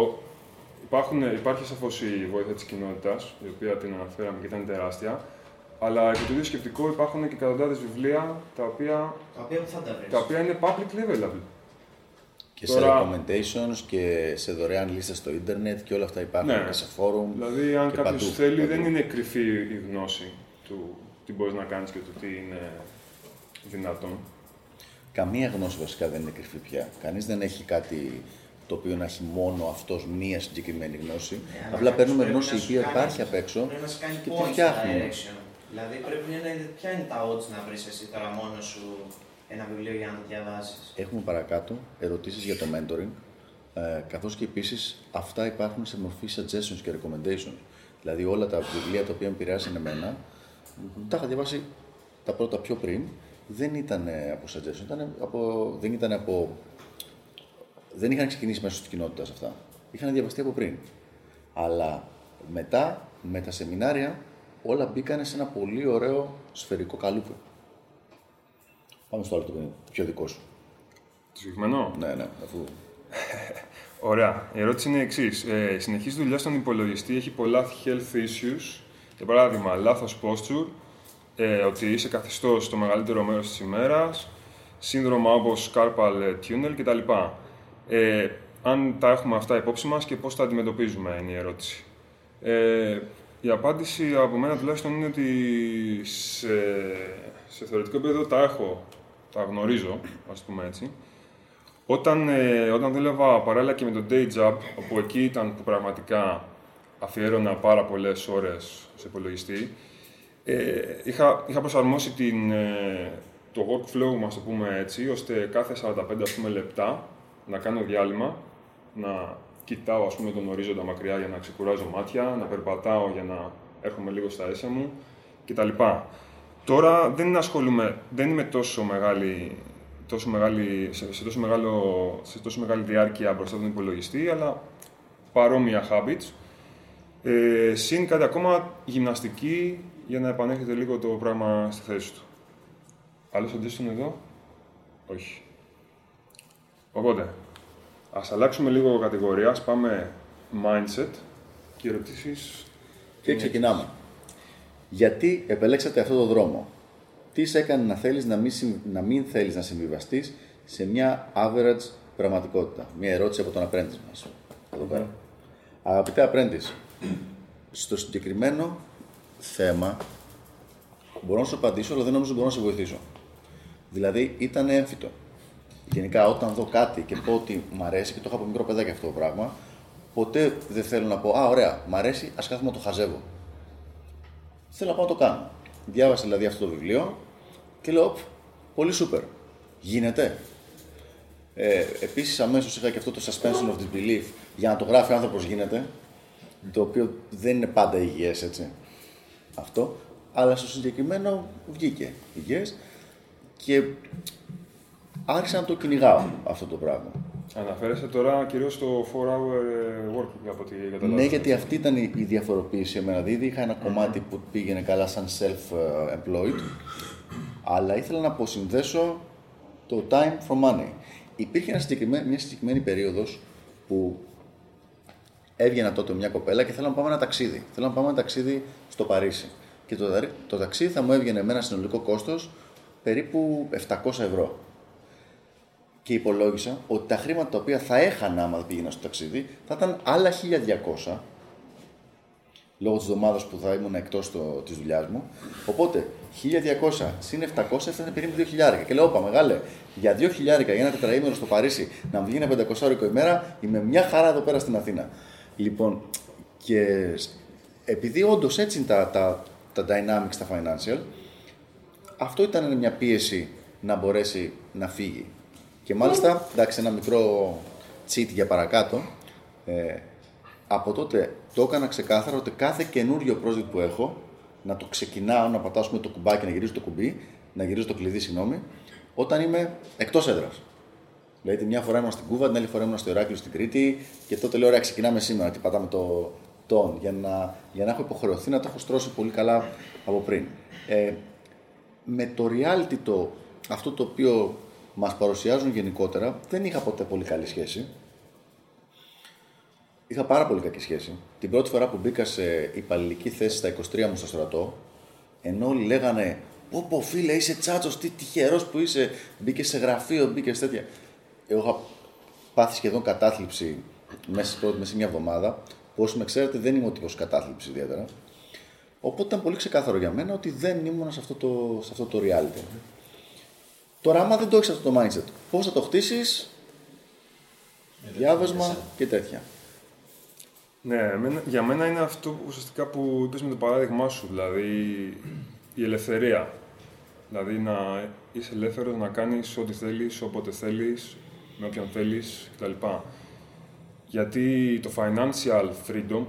Υπάρχουν, υπάρχει σαφώς η βοήθεια της κοινότητας, η οποία την αναφέραμε και ήταν τεράστια. Αλλά επί του ίδιου σκεπτικού υπάρχουν και εκατοντάδες βιβλία τα οποία, τα οποία, θα τα, τα οποία είναι public available. Και Τώρα... σε recommendations και σε δωρεάν λίστες στο ίντερνετ και όλα αυτά υπάρχουν ναι. και σε φόρουμ. Δηλαδή, αν κάποιος θέλει, παντού. δεν είναι κρυφή η γνώση του τι μπορείς να κάνεις και του τι είναι δυνατόν. Καμία γνώση βασικά δεν είναι κρυφή πια. Κανείς δεν έχει κάτι το οποίο να έχει μόνο αυτός μία συγκεκριμένη γνώση. Yeah, Απλά παίρνουμε γνώση η οποία υπάρχει απ' έξω και τη φτιάχνουμε. Δηλαδή πρέπει να είναι ποια είναι τα odds να βρεις εσύ τώρα μόνος σου ένα βιβλίο για να το διαβάσεις; Έχουμε παρακάτω ερωτήσεις για το mentoring. Ε, Καθώς και επίσης αυτά υπάρχουν σε μορφή suggestions και recommendations. Δηλαδή όλα τα βιβλία τα οποία επηρεάσαν εμένα, mm-hmm. τα είχα διαβάσει τα πρώτα πιο πριν. Δεν ήταν από suggestions, ήταν από, δεν ήταν από δεν είχαν ξεκινήσει μέσω τη κοινότητα αυτά. Είχαν διαβαστεί από πριν. Αλλά μετά, με τα σεμινάρια, όλα μπήκαν σε ένα πολύ ωραίο σφαιρικό καλούπι. Πάμε στο άλλο το πιο δικό σου. Το συγκεκριμένο; Ναι, ναι, αφού. Ωραία. Η ερώτηση είναι η εξής. Ε, συνεχής δουλειά στον υπολογιστή έχει πολλά health issues. Για παράδειγμα, λάθος posture, ε, ότι είσαι καθιστός στο μεγαλύτερο μέρος της ημέρας, σύνδρομα όπως carpal tunnel κτλ. Ε, αν τα έχουμε αυτά υπόψη μας και πώς τα αντιμετωπίζουμε είναι η ερώτηση. Ε, η απάντηση από μένα τουλάχιστον είναι ότι σε, σε θεωρητικό επίπεδο τα έχω, τα γνωρίζω, ας πούμε έτσι. Όταν, ε, όταν δούλευα παράλληλα και με το day job, όπου εκεί ήταν που πραγματικά αφιέρωνα πάρα πολλές ώρες σε υπολογιστή, ε, είχα, είχα προσαρμόσει την, ε, το workflow μας, το πούμε έτσι, ώστε κάθε 45 ας πούμε, λεπτά να κάνω διάλειμμα, να κοιτάω ας πούμε, τον ορίζοντα μακριά για να ξεκουράζω μάτια, να περπατάω για να έρχομαι λίγο στα ίσα μου κτλ. Τώρα δεν ασχολούμαι, δεν είμαι τόσο μεγάλη, τόσο μεγάλη, σε, σε, τόσο μεγάλο, σε τόσο μεγάλη διάρκεια μπροστά από τον υπολογιστή, αλλά παρόμοια habits. Ε, συν κάτι ακόμα γυμναστική για να επανέρχεται λίγο το πράγμα στη θέση του. Άλλος αντίστοιχος εδώ; Όχι. Οπότε, ας αλλάξουμε λίγο κατηγορία, ας πάμε mindset και ερωτήσεις. Και ξεκινάμε. Γιατί επελέξατε αυτό το δρόμο; Τι σε έκανε να, θέλεις να, μην, να μην θέλεις να συμβιβαστείς σε μια average πραγματικότητα; Μια ερώτηση από τον apprentice μας. Εδώ πέρα. Αγαπητέ apprentice, στο συγκεκριμένο θέμα μπορώ να σου απαντήσω, αλλά δεν νομίζω ότι μπορώ να σε βοηθήσω. Δηλαδή ήταν έμφυτο. Γενικά, όταν δω κάτι και πω ότι μου αρέσει και το έχω από μικρό παιδάκι αυτό το πράγμα, ποτέ δεν θέλω να πω Α, ωραία, μου αρέσει, ας κάθομαι να το χαζεύω. Θέλω να πάω να το κάνω. Διάβασα δηλαδή αυτό το βιβλίο και λέω, πολύ σούπερ. Γίνεται. Ε, Επίσης, αμέσως είχα και αυτό το suspension of disbelief για να το γράφει ο άνθρωπος γίνεται. Το οποίο δεν είναι πάντα υγιές, έτσι. Αυτό. Αλλά στο συγκεκριμένο βγήκε υγιές και άρχισα να το κυνηγάω αυτό το πράγμα. Αναφέρεσαι τώρα κυρίως στο 4-hour ε, work από ό,τι καταλάβω. Ναι, γιατί αυτή ήταν η διαφοροποίηση εμένα. Δηλαδή είχα ένα κομμάτι που πήγαινε καλά σαν self-employed, αλλά ήθελα να αποσυνδέσω το time from money. Υπήρχε μια συγκεκριμένη περίοδος που έβγαινα τότε μια κοπέλα και θέλω να πάμε ένα ταξίδι. Θέλω να πάμε ένα ταξίδι στο Παρίσι. Και το, το ταξίδι θα μου έβγαινε με ένα συνολικό κόστος περίπου 700 ευρώ. Και υπολόγισα ότι τα χρήματα τα οποία θα έχανα άμα πήγαινα στο ταξίδι θα ήταν άλλα 1200 λόγω της εβδομάδας που θα ήμουν εκτός της δουλειάς μου. Οπότε 1200 συν 700 έφτανε περίπου 2.000. Και λέω, Όπα, μεγάλε, για 2.000 για ένα τετραήμερο στο Παρίσι να μου βγει ένα 500 ημέρα, είμαι μια χαρά εδώ πέρα στην Αθήνα. Λοιπόν, και επειδή όντως έτσι είναι τα, τα, τα dynamics, τα financial, αυτό ήταν μια πίεση να μπορέσει να φύγει. Και μάλιστα, εντάξει, ένα μικρό cheat για παρακάτω, ε, από τότε το έκανα ξεκάθαρο ότι κάθε καινούριο project που έχω, να το ξεκινάω, να πατάω το κουμπάκι, να γυρίζω το κουμπί, να γυρίζω το κλειδί, συγγνώμη, όταν είμαι εκτός έδρας. Δηλαδή, τη μια φορά ήμουν στην Κούβα, την άλλη φορά ήμουν στο Ηράκλειο στην Κρήτη και τότε λέω: Ωραία, ξεκινάμε σήμερα. Και πατάμε το τόν για να, για να έχω υποχρεωθεί να το έχω στρώσει πολύ καλά από πριν. Ε, με το reality το, αυτό το οποίο μας παρουσιάζουν γενικότερα, δεν είχα ποτέ πολύ καλή σχέση. Είχα πάρα πολύ κακή σχέση. Την πρώτη φορά που μπήκα σε υπαλληλική θέση στα 23 μου στο στρατό, ενώ όλοι λέγανε Πω πω φίλε, είσαι τσάτσος, τι τυχερός που είσαι, μπήκες σε γραφείο, μπήκες σε τέτοια. Εγώ είχα πάθει σχεδόν κατάθλιψη μέσα, μέσα σε μια εβδομάδα. Που όσοι με ξέρετε, δεν είμαι ο τύπος κατάθλιψης ιδιαίτερα. Οπότε ήταν πολύ ξεκάθαρο για μένα ότι δεν ήμουν σε αυτό το, σε αυτό το reality. Τώρα, άμα δεν το έχεις αυτό το mindset, πώς θα το χτίσεις, διάβασμα και τέτοια. Ναι, για μένα είναι αυτό ουσιαστικά που είπες με το παράδειγμά σου, δηλαδή η ελευθερία. Δηλαδή να είσαι ελεύθερος να κάνεις ό,τι θέλεις, όποτε θέλεις, με όποιον θέλεις κτλ. Γιατί το financial freedom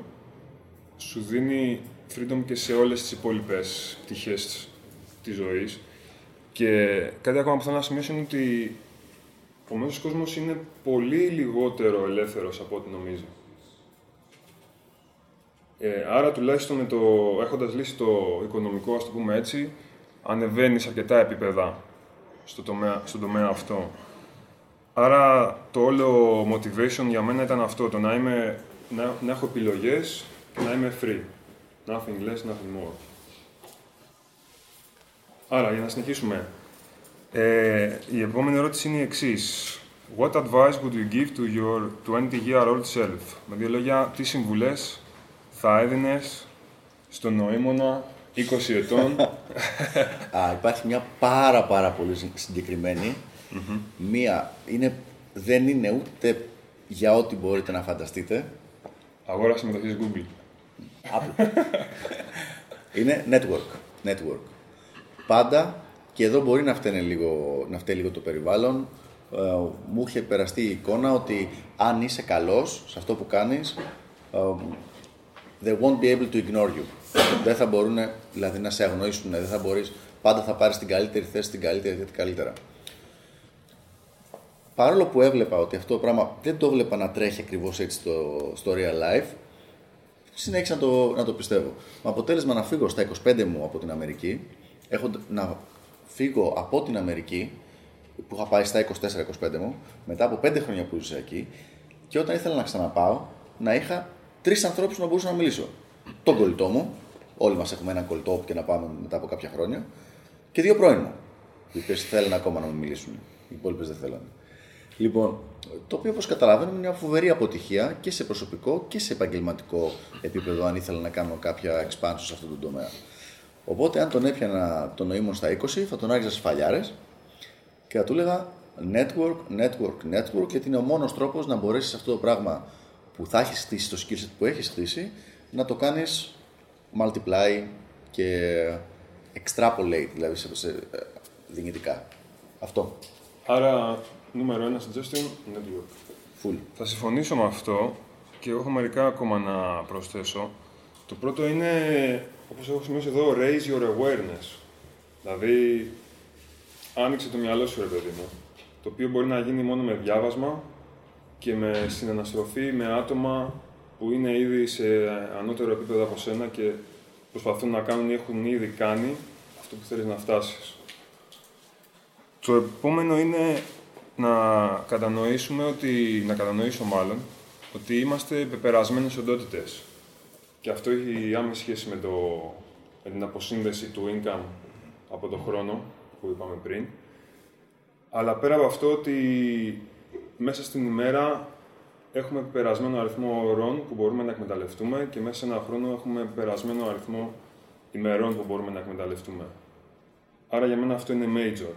σου δίνει freedom και σε όλες τις υπόλοιπες πτυχές της ζωής. Και κάτι ακόμα που θέλω να σημειώσω είναι ότι ο μέσος κόσμος είναι πολύ λιγότερο ελεύθερος από ό,τι νομίζει. Ε, άρα τουλάχιστον με το, έχοντας λύσει το οικονομικό, ας το πούμε έτσι, ανεβαίνει αρκετά επίπεδα στο τομέα, στον τομέα αυτό. Άρα το όλο motivation για μένα ήταν αυτό, το να, είμαι, να, να έχω επιλογές και να είμαι free. Nothing less, nothing more. Άρα, για να συνεχίσουμε. Ε, η επόμενη ερώτηση είναι η εξής. What advice would you give to your 20-year-old self? Με δύο λόγια, τι συμβουλές θα έδινες στον νοήμονα 20 ετών; Α, υπάρχει μια πάρα πάρα πολύ συγκεκριμένη. Μία είναι, δεν είναι ούτε για ό,τι μπορείτε να φανταστείτε. Αγόρασε μεταξύ Google. είναι network. network. Πάντα, και εδώ μπορεί να φταίνει λίγο, να φταίει λίγο το περιβάλλον, ε, μου είχε περαστεί η εικόνα ότι αν είσαι καλός σε αυτό που κάνεις, ε, they won't be able to ignore you. δεν θα μπορούν δηλαδή, να σε αγνοήσουν, δεν θα μπορείς, πάντα θα πάρεις την καλύτερη θέση, την καλύτερη την καλύτερα. Παρόλο που έβλεπα ότι αυτό το πράγμα δεν το έβλεπα να τρέχει ακριβώς έτσι στο, στο real life, συνέχισα να το, να το πιστεύω. Με αποτέλεσμα να φύγω στα 25 μου από την Αμερική, έχω να φύγω από την Αμερική, που είχα πάει στα 24-25 μου, μετά από 5 χρόνια που ζούσα εκεί, και όταν ήθελα να ξαναπάω, να είχα τρεις ανθρώπους να μπορούσα να μιλήσω. Τον κολλητό μου, όλοι μας έχουμε έναν κολλητό όπου και να πάμε μετά από κάποια χρόνια, και δύο πρώην μου, οι οποίες θέλουν ακόμα να μου μιλήσουν. Οι υπόλοιπες δεν θέλανε. Λοιπόν, το οποίο όπως καταλαβαίνω είναι μια φοβερή αποτυχία και σε προσωπικό και σε επαγγελματικό επίπεδο, αν ήθελα να κάνω κάποια expansion σε αυτό το τομέα. Οπότε, αν τον έπιανα τον νοήμων στα 20, θα τον άρχιζα στις φαλιάρες και θα του έλεγα network, network, network, γιατί είναι ο μόνος τρόπος να μπορέσεις αυτό το πράγμα που θα έχεις χτίσει, το skill set που έχεις χτίσει, να το κάνεις multiply και extrapolate, δηλαδή σε, σε ε, δυνητικά. Αυτό. Άρα, νούμερο ένα suggestion, network. Full. Θα συμφωνήσω με αυτό και έχω μερικά ακόμα να προσθέσω. Το πρώτο είναι, όπως έχω σημειώσει εδώ, raise your awareness. Δηλαδή, άνοιξε το μυαλό σου, ρε παιδί μου. Το οποίο μπορεί να γίνει μόνο με διάβασμα και με συναναστροφή με άτομα που είναι ήδη σε ανώτερο επίπεδο από σένα και προσπαθούν να κάνουν ή έχουν ήδη κάνει αυτό που θέλεις να φτάσεις. Το επόμενο είναι να κατανοήσουμε ότι, να κατανοήσω μάλλον, ότι είμαστε πεπερασμένες οντότητες. Και αυτό έχει άμεση σχέση με, το, με την αποσύνδεση του income από το χρόνο που είπαμε πριν. Αλλά πέρα από αυτό ότι μέσα στην ημέρα έχουμε περασμένο αριθμό ώρων που μπορούμε να εκμεταλλευτούμε και μέσα σε ένα χρόνο έχουμε περασμένο αριθμό ημερών που μπορούμε να εκμεταλλευτούμε. Άρα για μένα αυτό είναι major.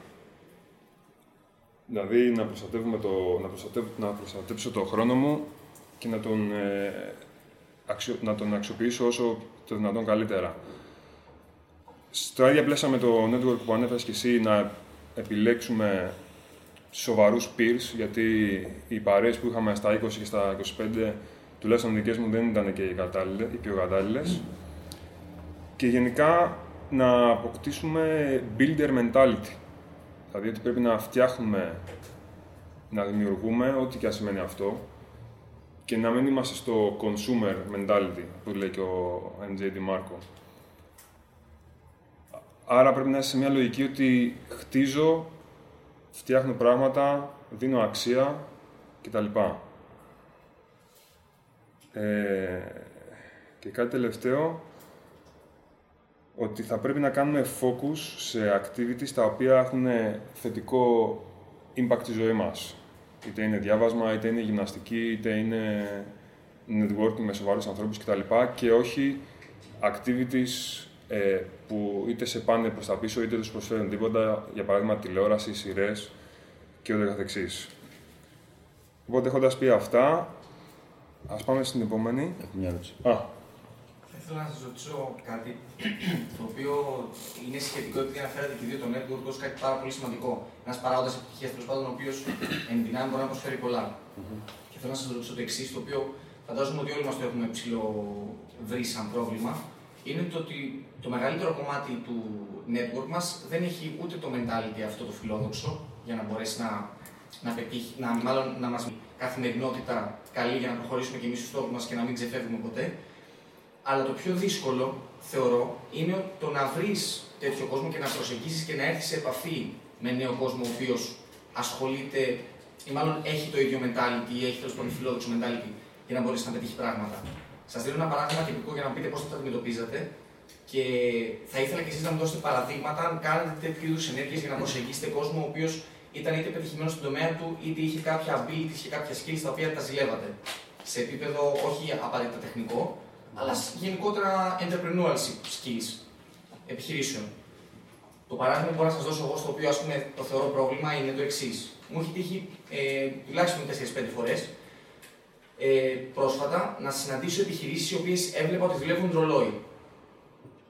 Δηλαδή να, προστατεύουμε το, να, προστατεύω, να προστατέψω το χρόνο μου και να τον, ε, αξιο, να τον αξιοποιήσω όσο το δυνατόν καλύτερα. Στο ίδια πλαίσια με το network που ανέφερες και εσύ, να επιλέξουμε σοβαρούς peers, γιατί οι παρέες που είχαμε στα 20 και στα 25, τουλάχιστον δικές μου, δεν ήταν και οι, οι πιο κατάλληλες. Και γενικά να αποκτήσουμε builder mentality. Δηλαδή ότι πρέπει να φτιάχνουμε, να δημιουργούμε, ό,τι και αν σημαίνει αυτό, και να μην είμαστε στο consumer mentality, που λέει και ο NJ DiMarco. Άρα πρέπει να είσαι σε μια λογική ότι χτίζω φτιάχνω πράγματα, δίνω αξία κτλ. Ε, και κάτι τελευταίο, ότι θα πρέπει να κάνουμε focus σε activities τα οποία έχουν θετικό impact στη ζωή μας. Είτε είναι διάβασμα, είτε είναι γυμναστική, είτε είναι networking με σοβαρούς ανθρώπους κτλ. Και όχι activities ε, που είτε σε πάνε προς τα πίσω είτε τους προσφέρουν τίποτα, για παράδειγμα τηλεόραση, σειρές και ούτε καθεξής. Οπότε έχοντας πει αυτά, ας πάμε στην επόμενη. Έχω μια ερώτηση. Α. Θα ήθελα να σας ρωτήσω κάτι το οποίο είναι σχετικό επειδή αναφέρατε και δύο το network ως κάτι πάρα πολύ σημαντικό. Ένας παράγοντας επιτυχίας τέλος πάντων, ο οποίος εν δυνάμει μπορεί να προσφέρει πολλά. Mm-hmm. Και θέλω να σας ρωτήσω το εξής, το οποίο φαντάζομαι ότι όλοι μας το έχουμε ψηλό βρει σαν πρόβλημα είναι το ότι το μεγαλύτερο κομμάτι του network μας δεν έχει ούτε το mentality αυτό το φιλόδοξο για να μπορέσει να, να πετύχει, να, μάλλον να μας καθημερινότητα καλή για να προχωρήσουμε και εμείς στους στόχους μας και να μην ξεφεύγουμε ποτέ. Αλλά το πιο δύσκολο, θεωρώ, είναι το να βρεις τέτοιο κόσμο και να προσεγγίσεις και να έρθεις σε επαφή με νέο κόσμο ο οποίος ασχολείται ή μάλλον έχει το ίδιο mentality ή έχει τέλο πάντων φιλόδοξο mentality για να μπορέσει να πετύχει πράγματα. Σας δίνω ένα παράδειγμα τυπικό για να πείτε πώς θα το αντιμετωπίζετε. Και θα ήθελα και εσείς να μου δώσετε παραδείγματα αν κάνετε τέτοιου είδους ενέργειες για να προσεγγίσετε κόσμο ο οποίος ήταν είτε πετυχημένος στον τομέα του, είτε είχε κάποια abilities και κάποια skills τα οποία τα ζηλεύατε. Σε επίπεδο όχι απαραίτητα τεχνικό, αλλά γενικότερα entrepreneurship skills επιχειρήσεων. Το παράδειγμα που μπορώ να σας δώσω εγώ, στο οποίο ας πούμε, το θεωρώ πρόβλημα, είναι το εξής. Μου έχει τύχει ε, τουλάχιστον 4-5 φορές ε, πρόσφατα να συναντήσω επιχειρήσεις οι οποίες έβλεπα ότι δουλεύουν ρολόι.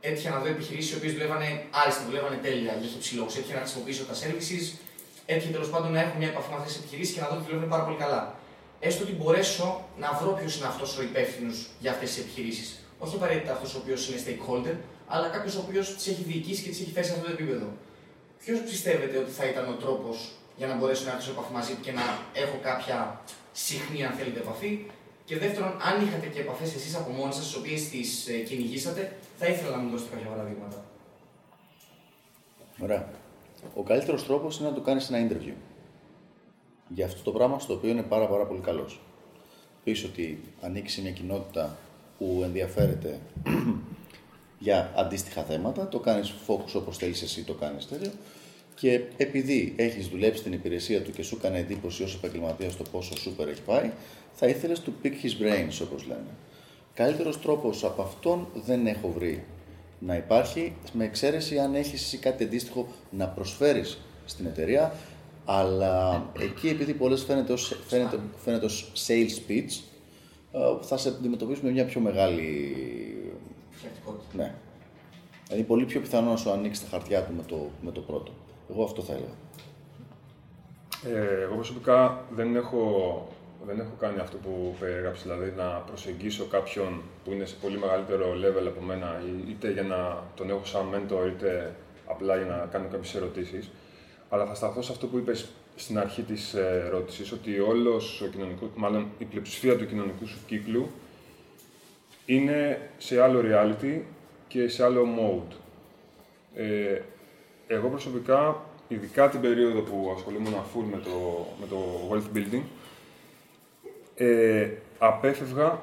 Έτυχε να δω επιχειρήσεις οι οποίες δουλεύανε άριστα, δουλεύανε τέλεια για υψηλό. Έτυχε να χρησιμοποιήσω τα services, έτυχε τέλος πάντων να έχω μια επαφή με αυτές τις επιχειρήσεις και να δω ότι δουλεύουν πάρα πολύ καλά. Έστω ότι μπορέσω να βρω ποιος είναι αυτός ο υπεύθυνος για αυτές τις επιχειρήσεις. Όχι απαραίτητα αυτός ο οποίος είναι stakeholder, αλλά κάποιος ο οποίος τις έχει διοικήσει και τις έχει φέρει σε αυτό το επίπεδο. Ποιος πιστεύετε ότι θα ήταν ο τρόπος για να μπορέσω να έρθω σε επαφή μαζί και να έχω κάποια συχνή, αν θέλετε, επαφή, Και δεύτερον, αν είχατε και επαφές εσείς από μόνοι σας, τι οποίες τις ε, κυνηγήσατε, θα ήθελα να μου δώσετε κάποια παραδείγματα. Ωραία. Ο καλύτερος τρόπος είναι να το κάνεις ένα interview. Για αυτό το πράγμα στο οποίο είναι πάρα, πάρα πολύ καλός. Πεις ότι ανοίξει μια κοινότητα που ενδιαφέρεται για αντίστοιχα θέματα, το κάνεις focus όπως θέλεις εσύ, το κάνεις τέτοιο. Και επειδή έχεις δουλέψει την υπηρεσία του και σου έκανε εντύπωση ως επαγγελματίας το πόσο super έχει πάει, θα ήθελες to pick his brains, όπως λένε. Καλύτερος τρόπος από αυτόν δεν έχω βρει να υπάρχει, με εξαίρεση αν έχεις εσύ κάτι αντίστοιχο να προσφέρεις στην εταιρεία, αλλά εκεί επειδή πολλές φαίνεται ως, φαίνεται, φαίνεται ως sales pitch, ε, θα σε αντιμετωπίσουμε μια πιο μεγάλη. Ναι. Δηλαδή πολύ πιο πιθανό να σου ανοίξει τα χαρτιά του με το, με το πρώτο. Εγώ αυτό θα έλεγα. Ε, εγώ προσωπικά δεν έχω, δεν έχω κάνει αυτό που περιέγραψες, δηλαδή να προσεγγίσω κάποιον που είναι σε πολύ μεγαλύτερο level από μένα, είτε για να τον έχω σαν mentor, είτε απλά για να κάνω κάποιες ερωτήσεις. Αλλά θα σταθώ σε αυτό που είπες στην αρχή της ερώτησης, ότι όλος ο κοινωνικός, μάλλον η πλειοψηφία του κοινωνικού σου κύκλου είναι σε άλλο reality και σε άλλο mode. Ε, εγώ προσωπικά, ειδικά την περίοδο που ασχολούμαι full με το, με το wealth building, ε, απέφευγα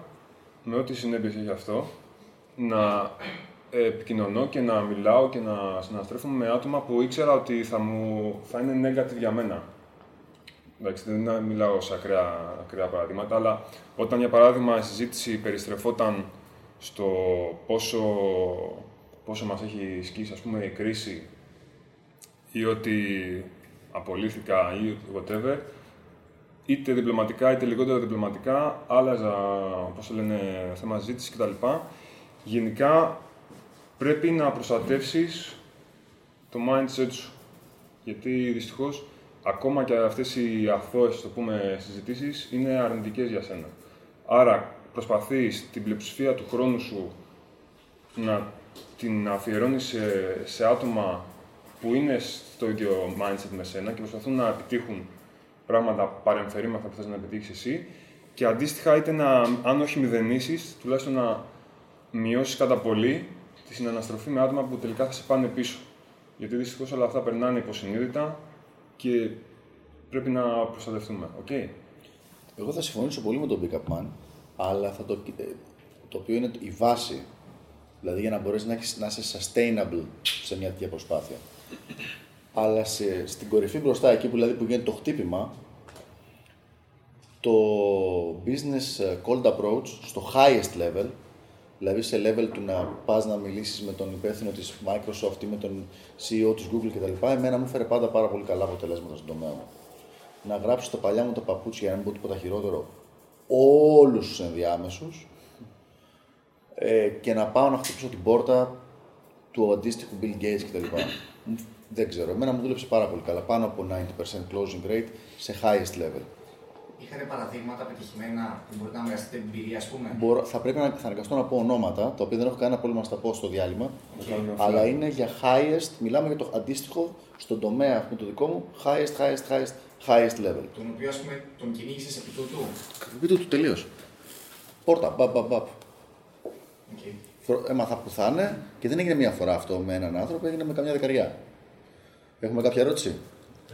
με ό,τι συνέπειες έχει αυτό να επικοινωνώ και να μιλάω και να συναστρέφομαι με άτομα που ήξερα ότι θα, μου, θα είναι negative για μένα. Εντάξει, δεν μιλάω σε ακραία, ακραία παραδείγματα, αλλά όταν για παράδειγμα η συζήτηση περιστρεφόταν στο πόσο, πόσο μας έχει σκίσει ας πούμε, η κρίση ή ότι απολύθηκα ή whatever, είτε διπλωματικά είτε λιγότερο διπλωματικά, άλλαζα πώς το λένε, θέμα συζήτηση κτλ. Γενικά πρέπει να προστατεύσεις το mindset σου. Γιατί δυστυχώς ακόμα και αυτές οι αθώες, το πούμε, συζητήσεις είναι αρνητικές για σένα. Άρα προσπαθείς την πλειοψηφία του χρόνου σου να την αφιερώνεις σε, σε άτομα που είναι στο ίδιο mindset με σένα και προσπαθούν να επιτύχουν πράγματα παρεμφερή με αυτά που θες να επιτύχεις εσύ και αντίστοιχα είτε να, αν όχι μηδενίσεις, τουλάχιστον να μειώσεις κατά πολύ τη συναναστροφή με άτομα που τελικά θα σε πάνε πίσω. Γιατί δυστυχώς όλα αυτά περνάνε υποσυνείδητα και πρέπει να προστατευτούμε. Okay. Εγώ θα συμφωνήσω πολύ με τον Big Man, αλλά θα το, ε, το οποίο είναι η βάση, δηλαδή για να μπορέσεις να, έχεις, να είσαι sustainable σε μια τέτοια προσπάθεια. Αλλά σε, στην κορυφή μπροστά, εκεί που, δηλαδή, που γίνεται το χτύπημα, το business ε, cold approach στο highest level, δηλαδή σε level του να πας να μιλήσεις με τον υπεύθυνο της Microsoft ή με τον CEO της Google κτλ. Εμένα μου φέρε πάντα πάρα πολύ καλά αποτελέσματα στον τομέα μου. Να γράψω τα παλιά μου τα παπούτσια, για να μην πω τίποτα χειρότερο, όλους τους ενδιάμεσους ε, και να πάω να χτυπήσω την πόρτα του αντίστοιχου Bill Gates κτλ. Δεν ξέρω, εμένα μου δούλεψε πάρα πολύ καλά, πάνω από 90% closing rate σε highest level. Είχατε παραδείγματα πετυχημένα που μπορείτε να μοιραστείτε εμπειρία, ας πούμε; Μπορώ, θα πρέπει να θα αναγκαστώ να πω ονόματα, τα οποία δεν έχω κανένα πρόβλημα να στα πω στο διάλειμμα. Αλλά είναι για highest, μιλάμε για το αντίστοιχο στον τομέα με το δικό μου, highest, highest, highest, highest level. Τον οποίο ας πούμε τον κυνήγησες επί τούτου; Επί τούτου τελείως. Πόρτα, μπαπ, μπαπ, μπαπ. Okay. Έμαθα που θα είναι και δεν έγινε μία φορά αυτό με έναν άνθρωπο, έγινε με καμιά δεκαριά. Έχουμε κάποια ερώτηση;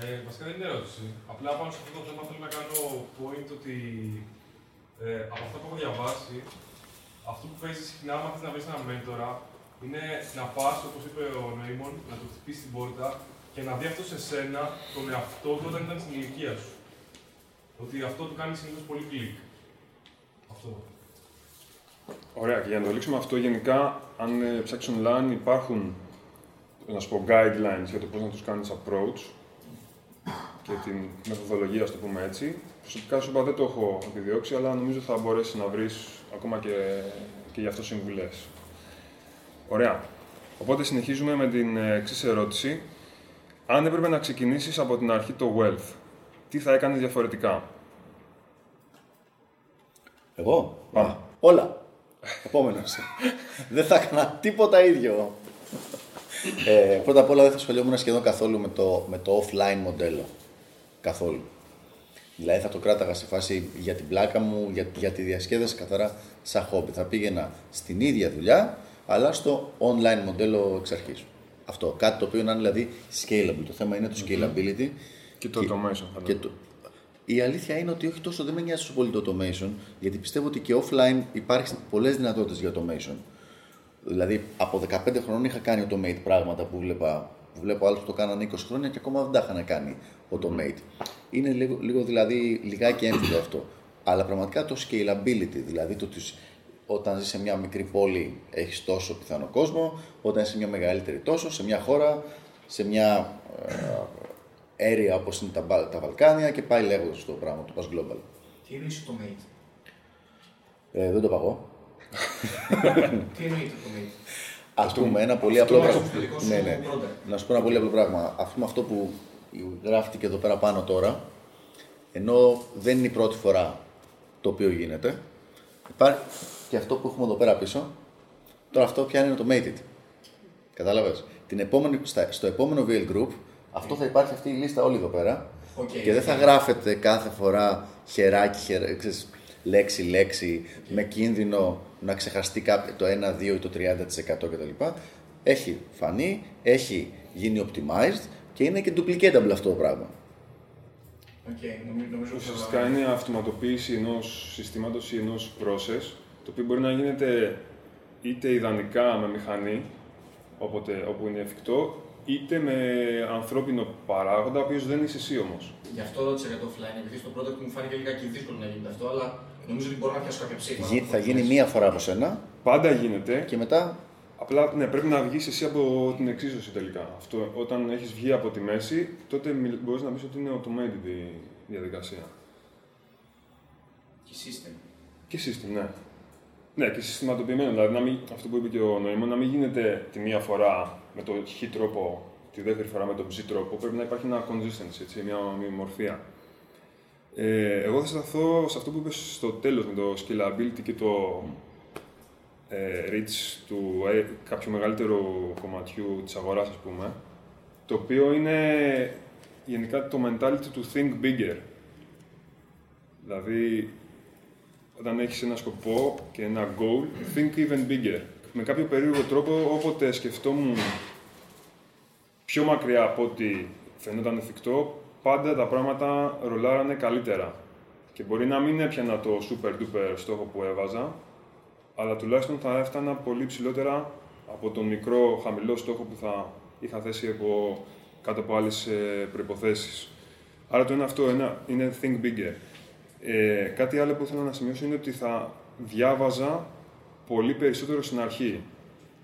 Ε, βασικά δεν είναι ερώτηση. Απλά πάνω σε αυτό το θέμα θέλω να κάνω point ότι ε, από αυτό που έχω διαβάσει, αυτό που παίζεις συχνά, άμα θες να βρεις ένα μέντορα, είναι να πας, όπως είπε ο Νέιμον, να του χτυπήσεις την πόρτα και να δει αυτό σε σένα τον εαυτό του όταν ήταν στην ηλικία σου. Ότι αυτό του κάνει συνήθως πολύ κλικ. Αυτό. Ωραία, και για να το λήξουμε αυτό, γενικά, αν ε, ψάξει online, υπάρχουν να σου πω, guidelines για το πώς να τους κάνεις approach και την μεθοδολογία, στο το πούμε έτσι. Προσωπικά σου είπα δεν το έχω επιδιώξει, αλλά νομίζω θα μπορέσεις να βρεις ακόμα και, και γι' αυτό συμβουλές. Ωραία. Οπότε συνεχίζουμε με την εξής ερώτηση. Αν έπρεπε να ξεκινήσεις από την αρχή το wealth, τι θα έκανες διαφορετικά; Εγώ; Α, όλα. Επόμενος. δεν θα έκανα τίποτα ίδιο ε, πρώτα απ' όλα δεν θα ασχολιόμουν σχεδόν καθόλου με το, με το offline μοντέλο. Καθόλου. Δηλαδή θα το κράταγα σε φάση για την πλάκα μου, για, για τη διασκέδαση καθαρά σαν χόμπι. Θα πήγαινα στην ίδια δουλειά, αλλά στο online μοντέλο εξ αρχής. Αυτό. Κάτι το οποίο να είναι δηλαδή scalable. Το θέμα είναι το scalability. Και το automation. Και το... Η αλήθεια είναι ότι όχι τόσο δεν με νοιάζει τόσο πολύ το automation, γιατί πιστεύω ότι και offline υπάρχουν πολλές δυνατότητες για automation. Δηλαδή, από 15 χρόνια είχα κάνει automate πράγματα που βλέπα που βλέπω άλλου που το κάνανε 20 χρόνια και ακόμα δεν τα είχαν κάνει automate. Είναι λίγο, λίγο δηλαδή λιγάκι έμφυλο αυτό. Αλλά πραγματικά το scalability, δηλαδή το ότι όταν ζεις σε μια μικρή πόλη έχεις τόσο πιθανό κόσμο, όταν είσαι σε μια μεγαλύτερη τόσο, σε μια χώρα, σε μια ε, area όπως είναι τα, τα Βαλκάνια και πάει λέγοντας το πράγμα, το πας global. Τι είναι automate; Ε, δεν το παγώ. Τι εννοείται automate; Α πούμε ένα πολύ απλό πράγμα. Ναι, ναι. Να σου πω ένα πολύ απλό πράγμα. Αυτό, αυτό που γράφτηκε εδώ πέρα πάνω τώρα, ενώ δεν είναι η πρώτη φορά το οποίο γίνεται, υπάρχει και αυτό που έχουμε εδώ πέρα πίσω. Τώρα αυτό πια είναι automated. Κατάλαβες; Στο επόμενο VL Group αυτό θα υπάρχει αυτή η λίστα όλη εδώ πέρα Okay, και δεν θα γράφεται κάθε φορά χεράκι, χεράκι λέξη, λέξη, με κίνδυνο να ξεχαστεί το 1, 2 ή το 30% κτλ. Έχει φανεί, έχει γίνει optimized και είναι και duplicatable αυτό το πράγμα. Okay, νομίζω Ουσιαστικά είναι αυτοματοποίηση ενός συστήματος ή ενός process, το οποίο μπορεί να γίνεται είτε ιδανικά με μηχανή, όποτε, όπου είναι εφικτό, είτε με ανθρώπινο παράγοντα, ο οποίος δεν είσαι εσύ όμως. Γι' αυτό ρώτησα για το offline, επειδή στο πρώτο μου φάνηκε λιγάκι δύσκολο να γίνεται αυτό, αλλά νομίζω ότι μπορώ να πιάσω κάποια ψήφα. θα γίνει μία φορά από σένα. Πάντα γίνεται. Και μετά; Απλά ναι, πρέπει να βγεις εσύ από την εξίσωση τελικά. Αυτό, όταν έχεις βγει από τη μέση, τότε μπορείς να πεις ότι είναι automated η διαδικασία. Και system. Και system, ναι. Ναι, και συστηματοποιημένο. Δηλαδή, να μην, αυτό που είπε και ο Νοήμο, να μην γίνεται τη μία φορά με το χ τρόπο, τη δεύτερη φορά με τον ψ τρόπο. Πρέπει να υπάρχει ένα consistency, έτσι, μια μορφία. Ε, εγώ θα σταθώ σε αυτό που είπες στο τέλος με το scalability και το ε, reach του ε, κάποιου μεγαλύτερου κομματιού της αγοράς, ας πούμε, το οποίο είναι γενικά το mentality του think bigger. Δηλαδή, όταν έχεις ένα σκοπό και ένα goal, think even bigger. Με κάποιο περίεργο τρόπο, όποτε σκεφτόμουν πιο μακριά από ό,τι φαινόταν εφικτό, πάντα τα πράγματα ρολάρανε καλύτερα. Και μπορεί να μην έπιανα το super duper στόχο που έβαζα, αλλά τουλάχιστον θα έφτανα πολύ ψηλότερα από τον μικρό χαμηλό στόχο που θα είχα θέσει από, κάτω από άλλες ε, προϋποθέσεις. Άρα το ένα αυτό ένα, είναι think bigger. Ε, κάτι άλλο που θέλω να σημειώσω είναι ότι θα διάβαζα πολύ περισσότερο στην αρχή.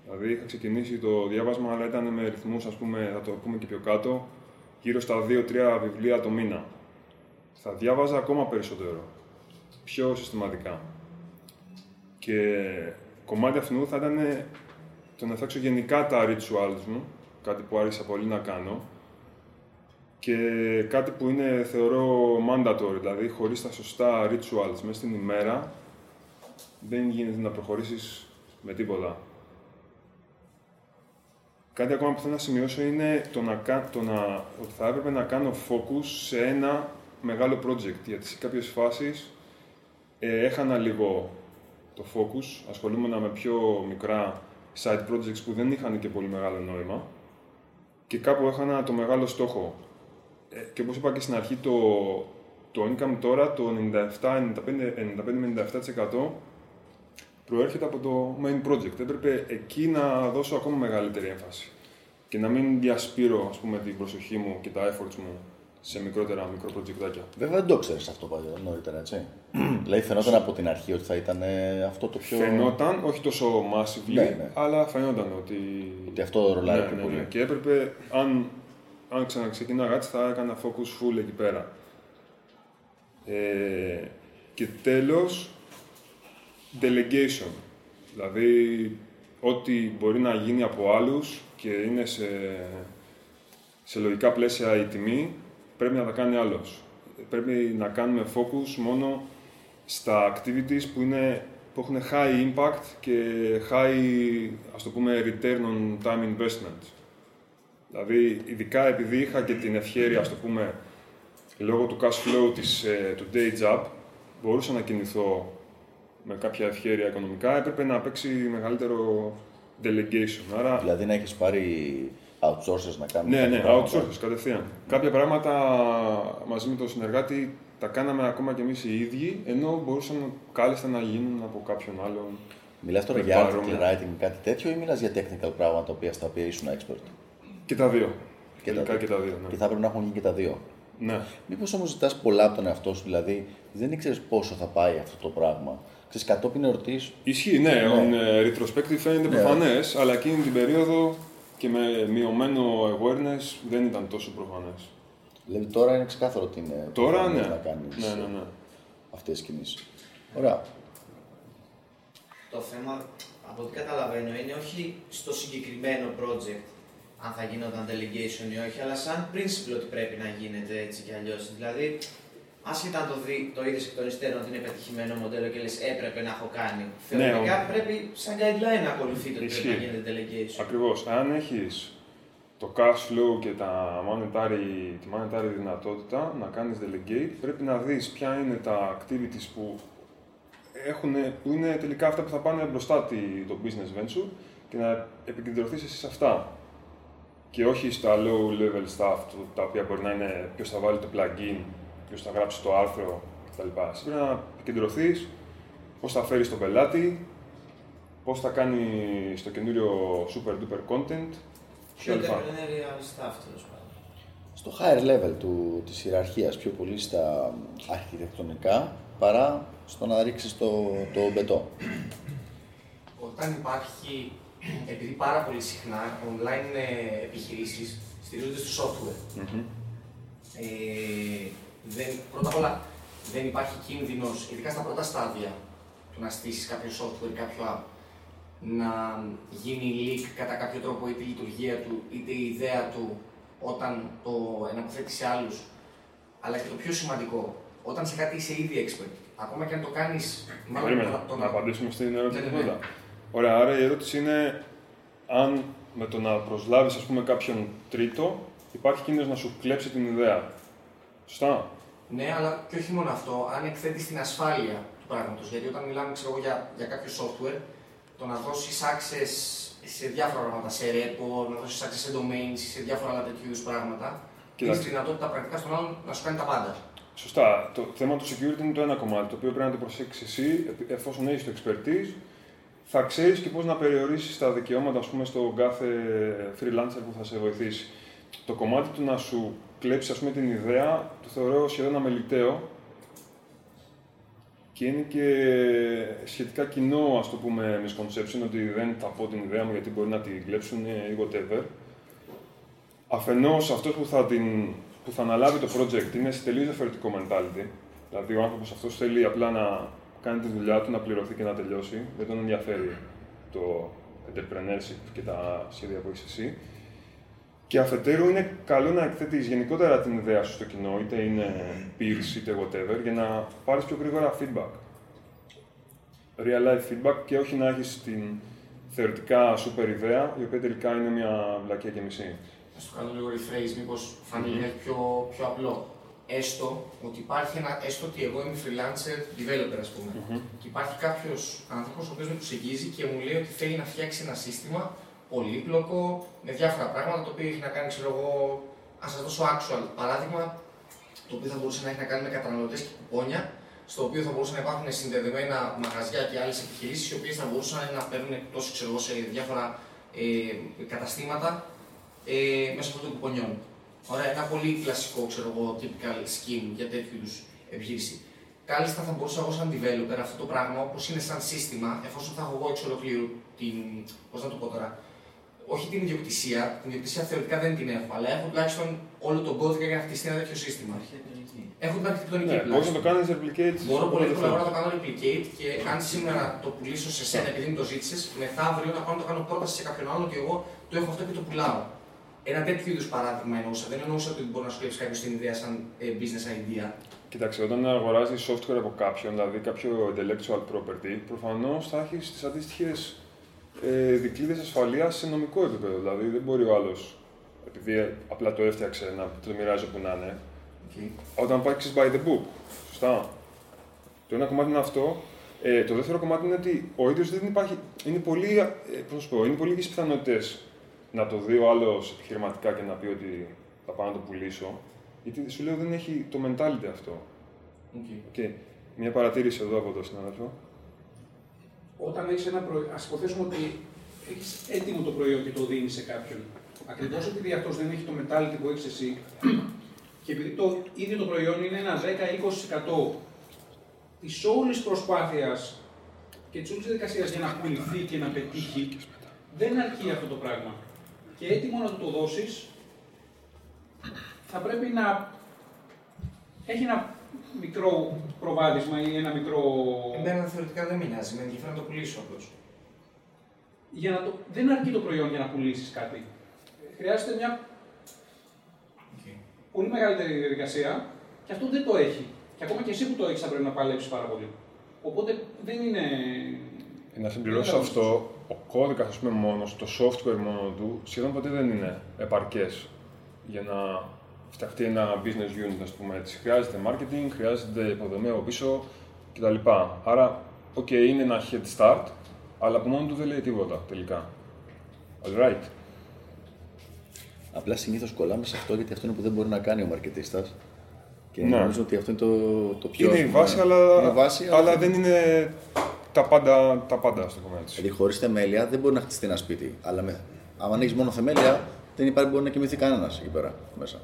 Δηλαδή είχα ξεκινήσει το διάβασμα, αλλά ήταν με ρυθμούς, ας πούμε, θα το πούμε και πιο κάτω, γύρω στα 2-3 βιβλία το μήνα. Θα διάβαζα ακόμα περισσότερο, πιο συστηματικά. Και κομμάτι αυτού θα ήταν το να φτιάξω γενικά τα rituals μου, κάτι που άρχισα πολύ να κάνω, και κάτι που είναι, θεωρώ, mandatory, δηλαδή χωρίς τα σωστά rituals μέσα στην ημέρα, δεν γίνεται να προχωρήσεις με τίποτα. Κάτι ακόμα που θέλω να σημειώσω είναι το να, το να, ότι θα έπρεπε να κάνω focus σε ένα μεγάλο project, γιατί σε κάποιες φάσεις ε, έχανα λίγο το focus, ασχολούμαι με πιο μικρά side projects που δεν είχαν και πολύ μεγάλο νόημα. Και κάπου έχανα το μεγάλο στόχο. Ε, και όπως είπα και στην αρχή, το, το income τώρα, το 97-95-97% προέρχεται από το main project. Έπρεπε εκεί να δώσω ακόμα μεγαλύτερη έμφαση και να μην διασπείρω ας πούμε, την προσοχή μου και τα efforts μου σε μικρότερα μικρό projectάκια. Βέβαια δεν το ξέρεις αυτό παλιά, νωρίτερα, έτσι. δηλαδή φαινόταν από την αρχή ότι θα ήταν ε, αυτό το πιο. Φαινόταν, όχι τόσο massively, ναι, ναι. αλλά φαινόταν ότι. Ότι αυτό ρολάει ναι, πιο ναι, πολύ. Ναι. Και έπρεπε, αν, αν ξαναξεκινάγα έτσι, θα έκανα focus full εκεί πέρα. Ε, και τέλος, delegation. Δηλαδή, ό,τι μπορεί να γίνει από άλλους και είναι σε, σε λογικά πλαίσια η τιμή, πρέπει να τα κάνει άλλος. Πρέπει να κάνουμε focus μόνο στα activities που, είναι, που έχουν high impact και high, ας το πούμε, return on time investment. Δηλαδή, ειδικά επειδή είχα και την ευχαίρεια, ας το πούμε, λόγω του cash flow της, ε, του day job μπορούσα να κινηθώ με κάποια ευχαίρεια οικονομικά, έπρεπε να παίξει μεγαλύτερο delegation. Άρα... Δηλαδή να έχεις πάρει outsourcers να κάνουν. Ναι, ναι, outsourcers κατευθείαν. Κάποια πράγματα μαζί με τον συνεργάτη τα κάναμε ακόμα κι εμείς οι ίδιοι, ενώ μπορούσαν κάλλιστα να γίνουν από κάποιον άλλον. Μιλάς τώρα για article writing, κάτι τέτοιο, ή μιλάς για technical πράγματα στα οποία ήσουν expert; Και τα δύο. Και, τα, και τα δύο. Ναι. Και θα έπρεπε να έχουν γίνει και τα δύο. Ναι. Μήπως όμως ζητάς πολλά από τον εαυτό σου, δηλαδή δεν ήξερες πόσο θα πάει αυτό το πράγμα; Ξέρεις, κατόπιν ερωτήσεις. Ισχύει, ναι. ναι. On uh, retrospective φαίνεται ναι. προφανές, αλλά εκείνη την περίοδο και με μειωμένο awareness δεν ήταν τόσο προφανές. Δηλαδή τώρα είναι ξεκάθαρο ότι είναι τώρα, ναι. να κάνεις ναι, ναι, ναι. αυτές τις κινήσεις. Ωραία. Το θέμα, από ό,τι καταλαβαίνω, είναι όχι στο συγκεκριμένο project αν θα γινόταν delegation ή όχι, αλλά σαν principle ότι πρέπει να γίνεται έτσι κι αλλιώς. Δηλαδή, άσχετα αν το, δει, το είδες εκ των υστέρων ότι είναι πετυχημένο μοντέλο και λες έπρεπε να έχω κάνει. Ναι, Θεωρητικά ναι, πρέπει σαν guideline να ακολουθείτε ότι πρέπει να γίνεται delegation. Ακριβώς. Αν έχεις το cash flow και τα monetary, τη monetary δυνατότητα να κάνεις delegate, πρέπει να δεις ποια είναι τα activities που, έχουν, που είναι τελικά αυτά που θα πάνε μπροστά το business venture και να επικεντρωθείς εσύ σε αυτά και όχι στα low level stuff, τα οποία μπορεί να είναι ποιος θα βάλει το plugin, ποιο θα γράψεις το άρθρο κτλ. Εσύ πρέπει να επικεντρωθείς πώς θα φέρεις τον πελάτη, πώς θα κάνει στο καινούριο super duper content. Πιο entrepreneurial stuff τέλος πάντων. Στο higher level του, της ιεραρχίας, πιο πολύ στα αρχιτεκτονικά, παρά στο να ρίξεις το, το μπετό. Όταν υπάρχει επειδή πάρα πολύ συχνά online επιχειρήσεις στηρίζονται στο software. Mm-hmm. Ε, δεν, πρώτα απ' όλα, δεν υπάρχει κίνδυνος, ειδικά στα πρώτα στάδια, του να στήσεις κάποιο software ή κάποιο app, να γίνει leak κατά κάποιο τρόπο είτε η λειτουργία του, είτε η ιδέα του, όταν το εναποθέτει σε άλλους. Αλλά και το πιο σημαντικό, όταν σε κάτι είσαι ήδη expert, ακόμα και αν το κάνεις... Μάλλον, το, να απαντήσουμε στην ερώτηση ναι, ναι, ναι. Ωραία, άρα η ερώτηση είναι αν με το να προσλάβεις ας πούμε κάποιον τρίτο υπάρχει κίνδυνος να σου κλέψει την ιδέα. Σωστά; Ναι, αλλά και όχι μόνο αυτό, αν εκθέτεις την ασφάλεια του πράγματος. Γιατί όταν μιλάμε ξέρω, για, για κάποιο software, το να δώσεις access σε διάφορα πράγματα, σε repo, να δώσεις access σε domains, σε διάφορα άλλα τέτοιου είδους πράγματα, και τη δυνατότητα πρακτικά στον άλλον να σου κάνει τα πάντα. Σωστά. Το θέμα του security είναι το ένα κομμάτι, το οποίο πρέπει να το προσέξεις εσύ, εφόσον έχεις το expertise, θα ξέρεις και πώς να περιορίσεις τα δικαιώματα ας πούμε, στον κάθε freelancer που θα σε βοηθήσει. Το κομμάτι του να σου κλέψει ας πούμε, την ιδέα το θεωρώ σχεδόν αμεληταίο και είναι και σχετικά κοινό ας το πούμε misconception ότι δεν θα πω την ιδέα μου γιατί μπορεί να την κλέψουν ή whatever. Αφενός αυτός που θα, την, που θα αναλάβει το project είναι σε τελείως διαφορετικό mentality. Δηλαδή ο άνθρωπος αυτός θέλει απλά να κάνει τη δουλειά του, να πληρωθεί και να τελειώσει. Δεν τον ενδιαφέρει το entrepreneurship και τα σχέδια που έχεις εσύ. Και αφετέρου είναι καλό να εκθέτεις γενικότερα την ιδέα σου στο κοινό, είτε είναι peers είτε whatever, για να πάρεις πιο γρήγορα feedback. Real life feedback και όχι να έχεις την θεωρητικά super ιδέα, η οποία τελικά είναι μια βλακία και μισή. Να σου κάνω λίγο rephrase, μήπως φανεί πιο, πιο απλό έστω ότι υπάρχει ένα, έστω ότι εγώ είμαι freelancer developer, ας πούμε, mm-hmm. και υπάρχει κάποιος άνθρωπος ο οποίος με προσεγγίζει και μου λέει ότι θέλει να φτιάξει ένα σύστημα πολύπλοκο με διάφορα πράγματα το οποίο έχει να κάνει, ξέρω εγώ, ας σας δώσω actual παράδειγμα, το οποίο θα μπορούσε να έχει να κάνει με καταναλωτές και κουπόνια, στο οποίο θα μπορούσαν να υπάρχουν συνδεδεμένα μαγαζιά και άλλες επιχειρήσεις, οι οποίες θα μπορούσαν να παίρνουν εκτό σε διάφορα ε, καταστήματα ε, μέσα από το κουπονιών. Ωραία, ένα πολύ κλασικό, ξέρω εγώ, typical scheme για τέτοιου είδους επιχείρηση. Κάλλιστα θα μπορούσα εγώ σαν developer αυτό το πράγμα, όπως είναι σαν σύστημα, εφόσον θα έχω εγώ εξ ολοκλήρου την. Πώς να το πω τώρα. Όχι την ιδιοκτησία, την ιδιοκτησία θεωρητικά δεν την έχω, αλλά έχω τουλάχιστον όλο τον κώδικα για να χτιστεί ένα τέτοιο σύστημα. Έχω την αρχιτεκτονική ναι, Μπορείς να το κάνεις replicate. Μπορώ πολύ εύκολα να το κάνω replicate και αν σήμερα το πουλήσω σε σένα επειδή μου το ζήτησες, μεθαύριο να πάω να το κάνω πρόταση σε κάποιον άλλον ότι εγώ το έχω αυτό και το πουλάω. Ένα τέτοιο είδους παράδειγμα εννοούσα. Δεν εννοούσα ότι μπορεί να σου κλέψει κάποιος την ιδέα σαν ε, business idea. Κοίταξε, όταν αγοράζεις software από κάποιον, δηλαδή κάποιο intellectual property, προφανώς θα έχεις τις αντίστοιχες ε, δικλείδες ασφαλείας σε νομικό επίπεδο. Δηλαδή δεν μπορεί ο άλλος, επειδή απλά το έφτιαξε, να το μοιράζει όπου να είναι. Okay. Όταν πάει by the book. Σωστά. Το ένα κομμάτι είναι αυτό. Ε, το δεύτερο κομμάτι είναι ότι ο ίδιος δεν υπάρχει. Είναι πολύ, ε, πώς πω, είναι πολύ λίγες πιθανότητες να το δει ο άλλος επιχειρηματικά και να πει ότι θα πάω να το πουλήσω. Γιατί σου λέω δεν έχει το mentality αυτό. Okay. Okay. Μια παρατήρηση εδώ από τον συνάδελφο. Όταν έχεις ένα προϊόν, ας υποθέσουμε ότι έχεις έτοιμο το προϊόν και το δίνεις σε κάποιον. Ακριβώς επειδή αυτός δεν έχει το mentality που έχεις εσύ και επειδή το ίδιο το προϊόν είναι ένα 10-20% της όλης προσπάθειας και της όλης διαδικασίας για να πουληθεί και να πετύχει, δεν αρκεί αυτό το πράγμα. Και έτοιμο να του το δώσεις, θα πρέπει να έχει ένα μικρό προβάδισμα ή ένα μικρό. Εμένα θεωρητικά δεν με νοιάζει, με ενδιαφέρει να το πουλήσω απλώς. Για να το... Δεν αρκεί το προϊόν για να πουλήσεις κάτι. Χρειάζεται μια okay. πολύ μεγαλύτερη διαδικασία και αυτό δεν το έχει. Και ακόμα και εσύ που το έχεις θα πρέπει να παλέψεις πάρα πολύ. Οπότε δεν είναι. Να συμπληρώσω αυτό, ο κώδικας, ας πούμε, μόνος, το software μόνο του, σχεδόν ποτέ δεν είναι επαρκές για να φτιαχτεί ένα business unit, ας πούμε έτσι. Χρειάζεται marketing, χρειάζεται υποδομή από πίσω κτλ. Άρα, OK, είναι ένα head start, αλλά από μόνο του δεν λέει τίποτα τελικά. All Απλά συνήθως κολλάμε σε αυτό γιατί αυτό είναι που δεν μπορεί να κάνει ο μαρκετίστας. Και ναι. νομίζω ότι αυτό είναι το, το πιο. Είναι η βάση, αλλά, είναι βάση, αλλά, δεν είναι τα πάντα, τα πάντα στο κομμάτι. Δηλαδή, χωρίς θεμέλια δεν μπορεί να χτιστεί ένα σπίτι. Αλλά με, αν έχει μόνο θεμέλια, δεν υπάρχει μπορεί να κοιμηθεί κανένας εκεί πέρα μέσα.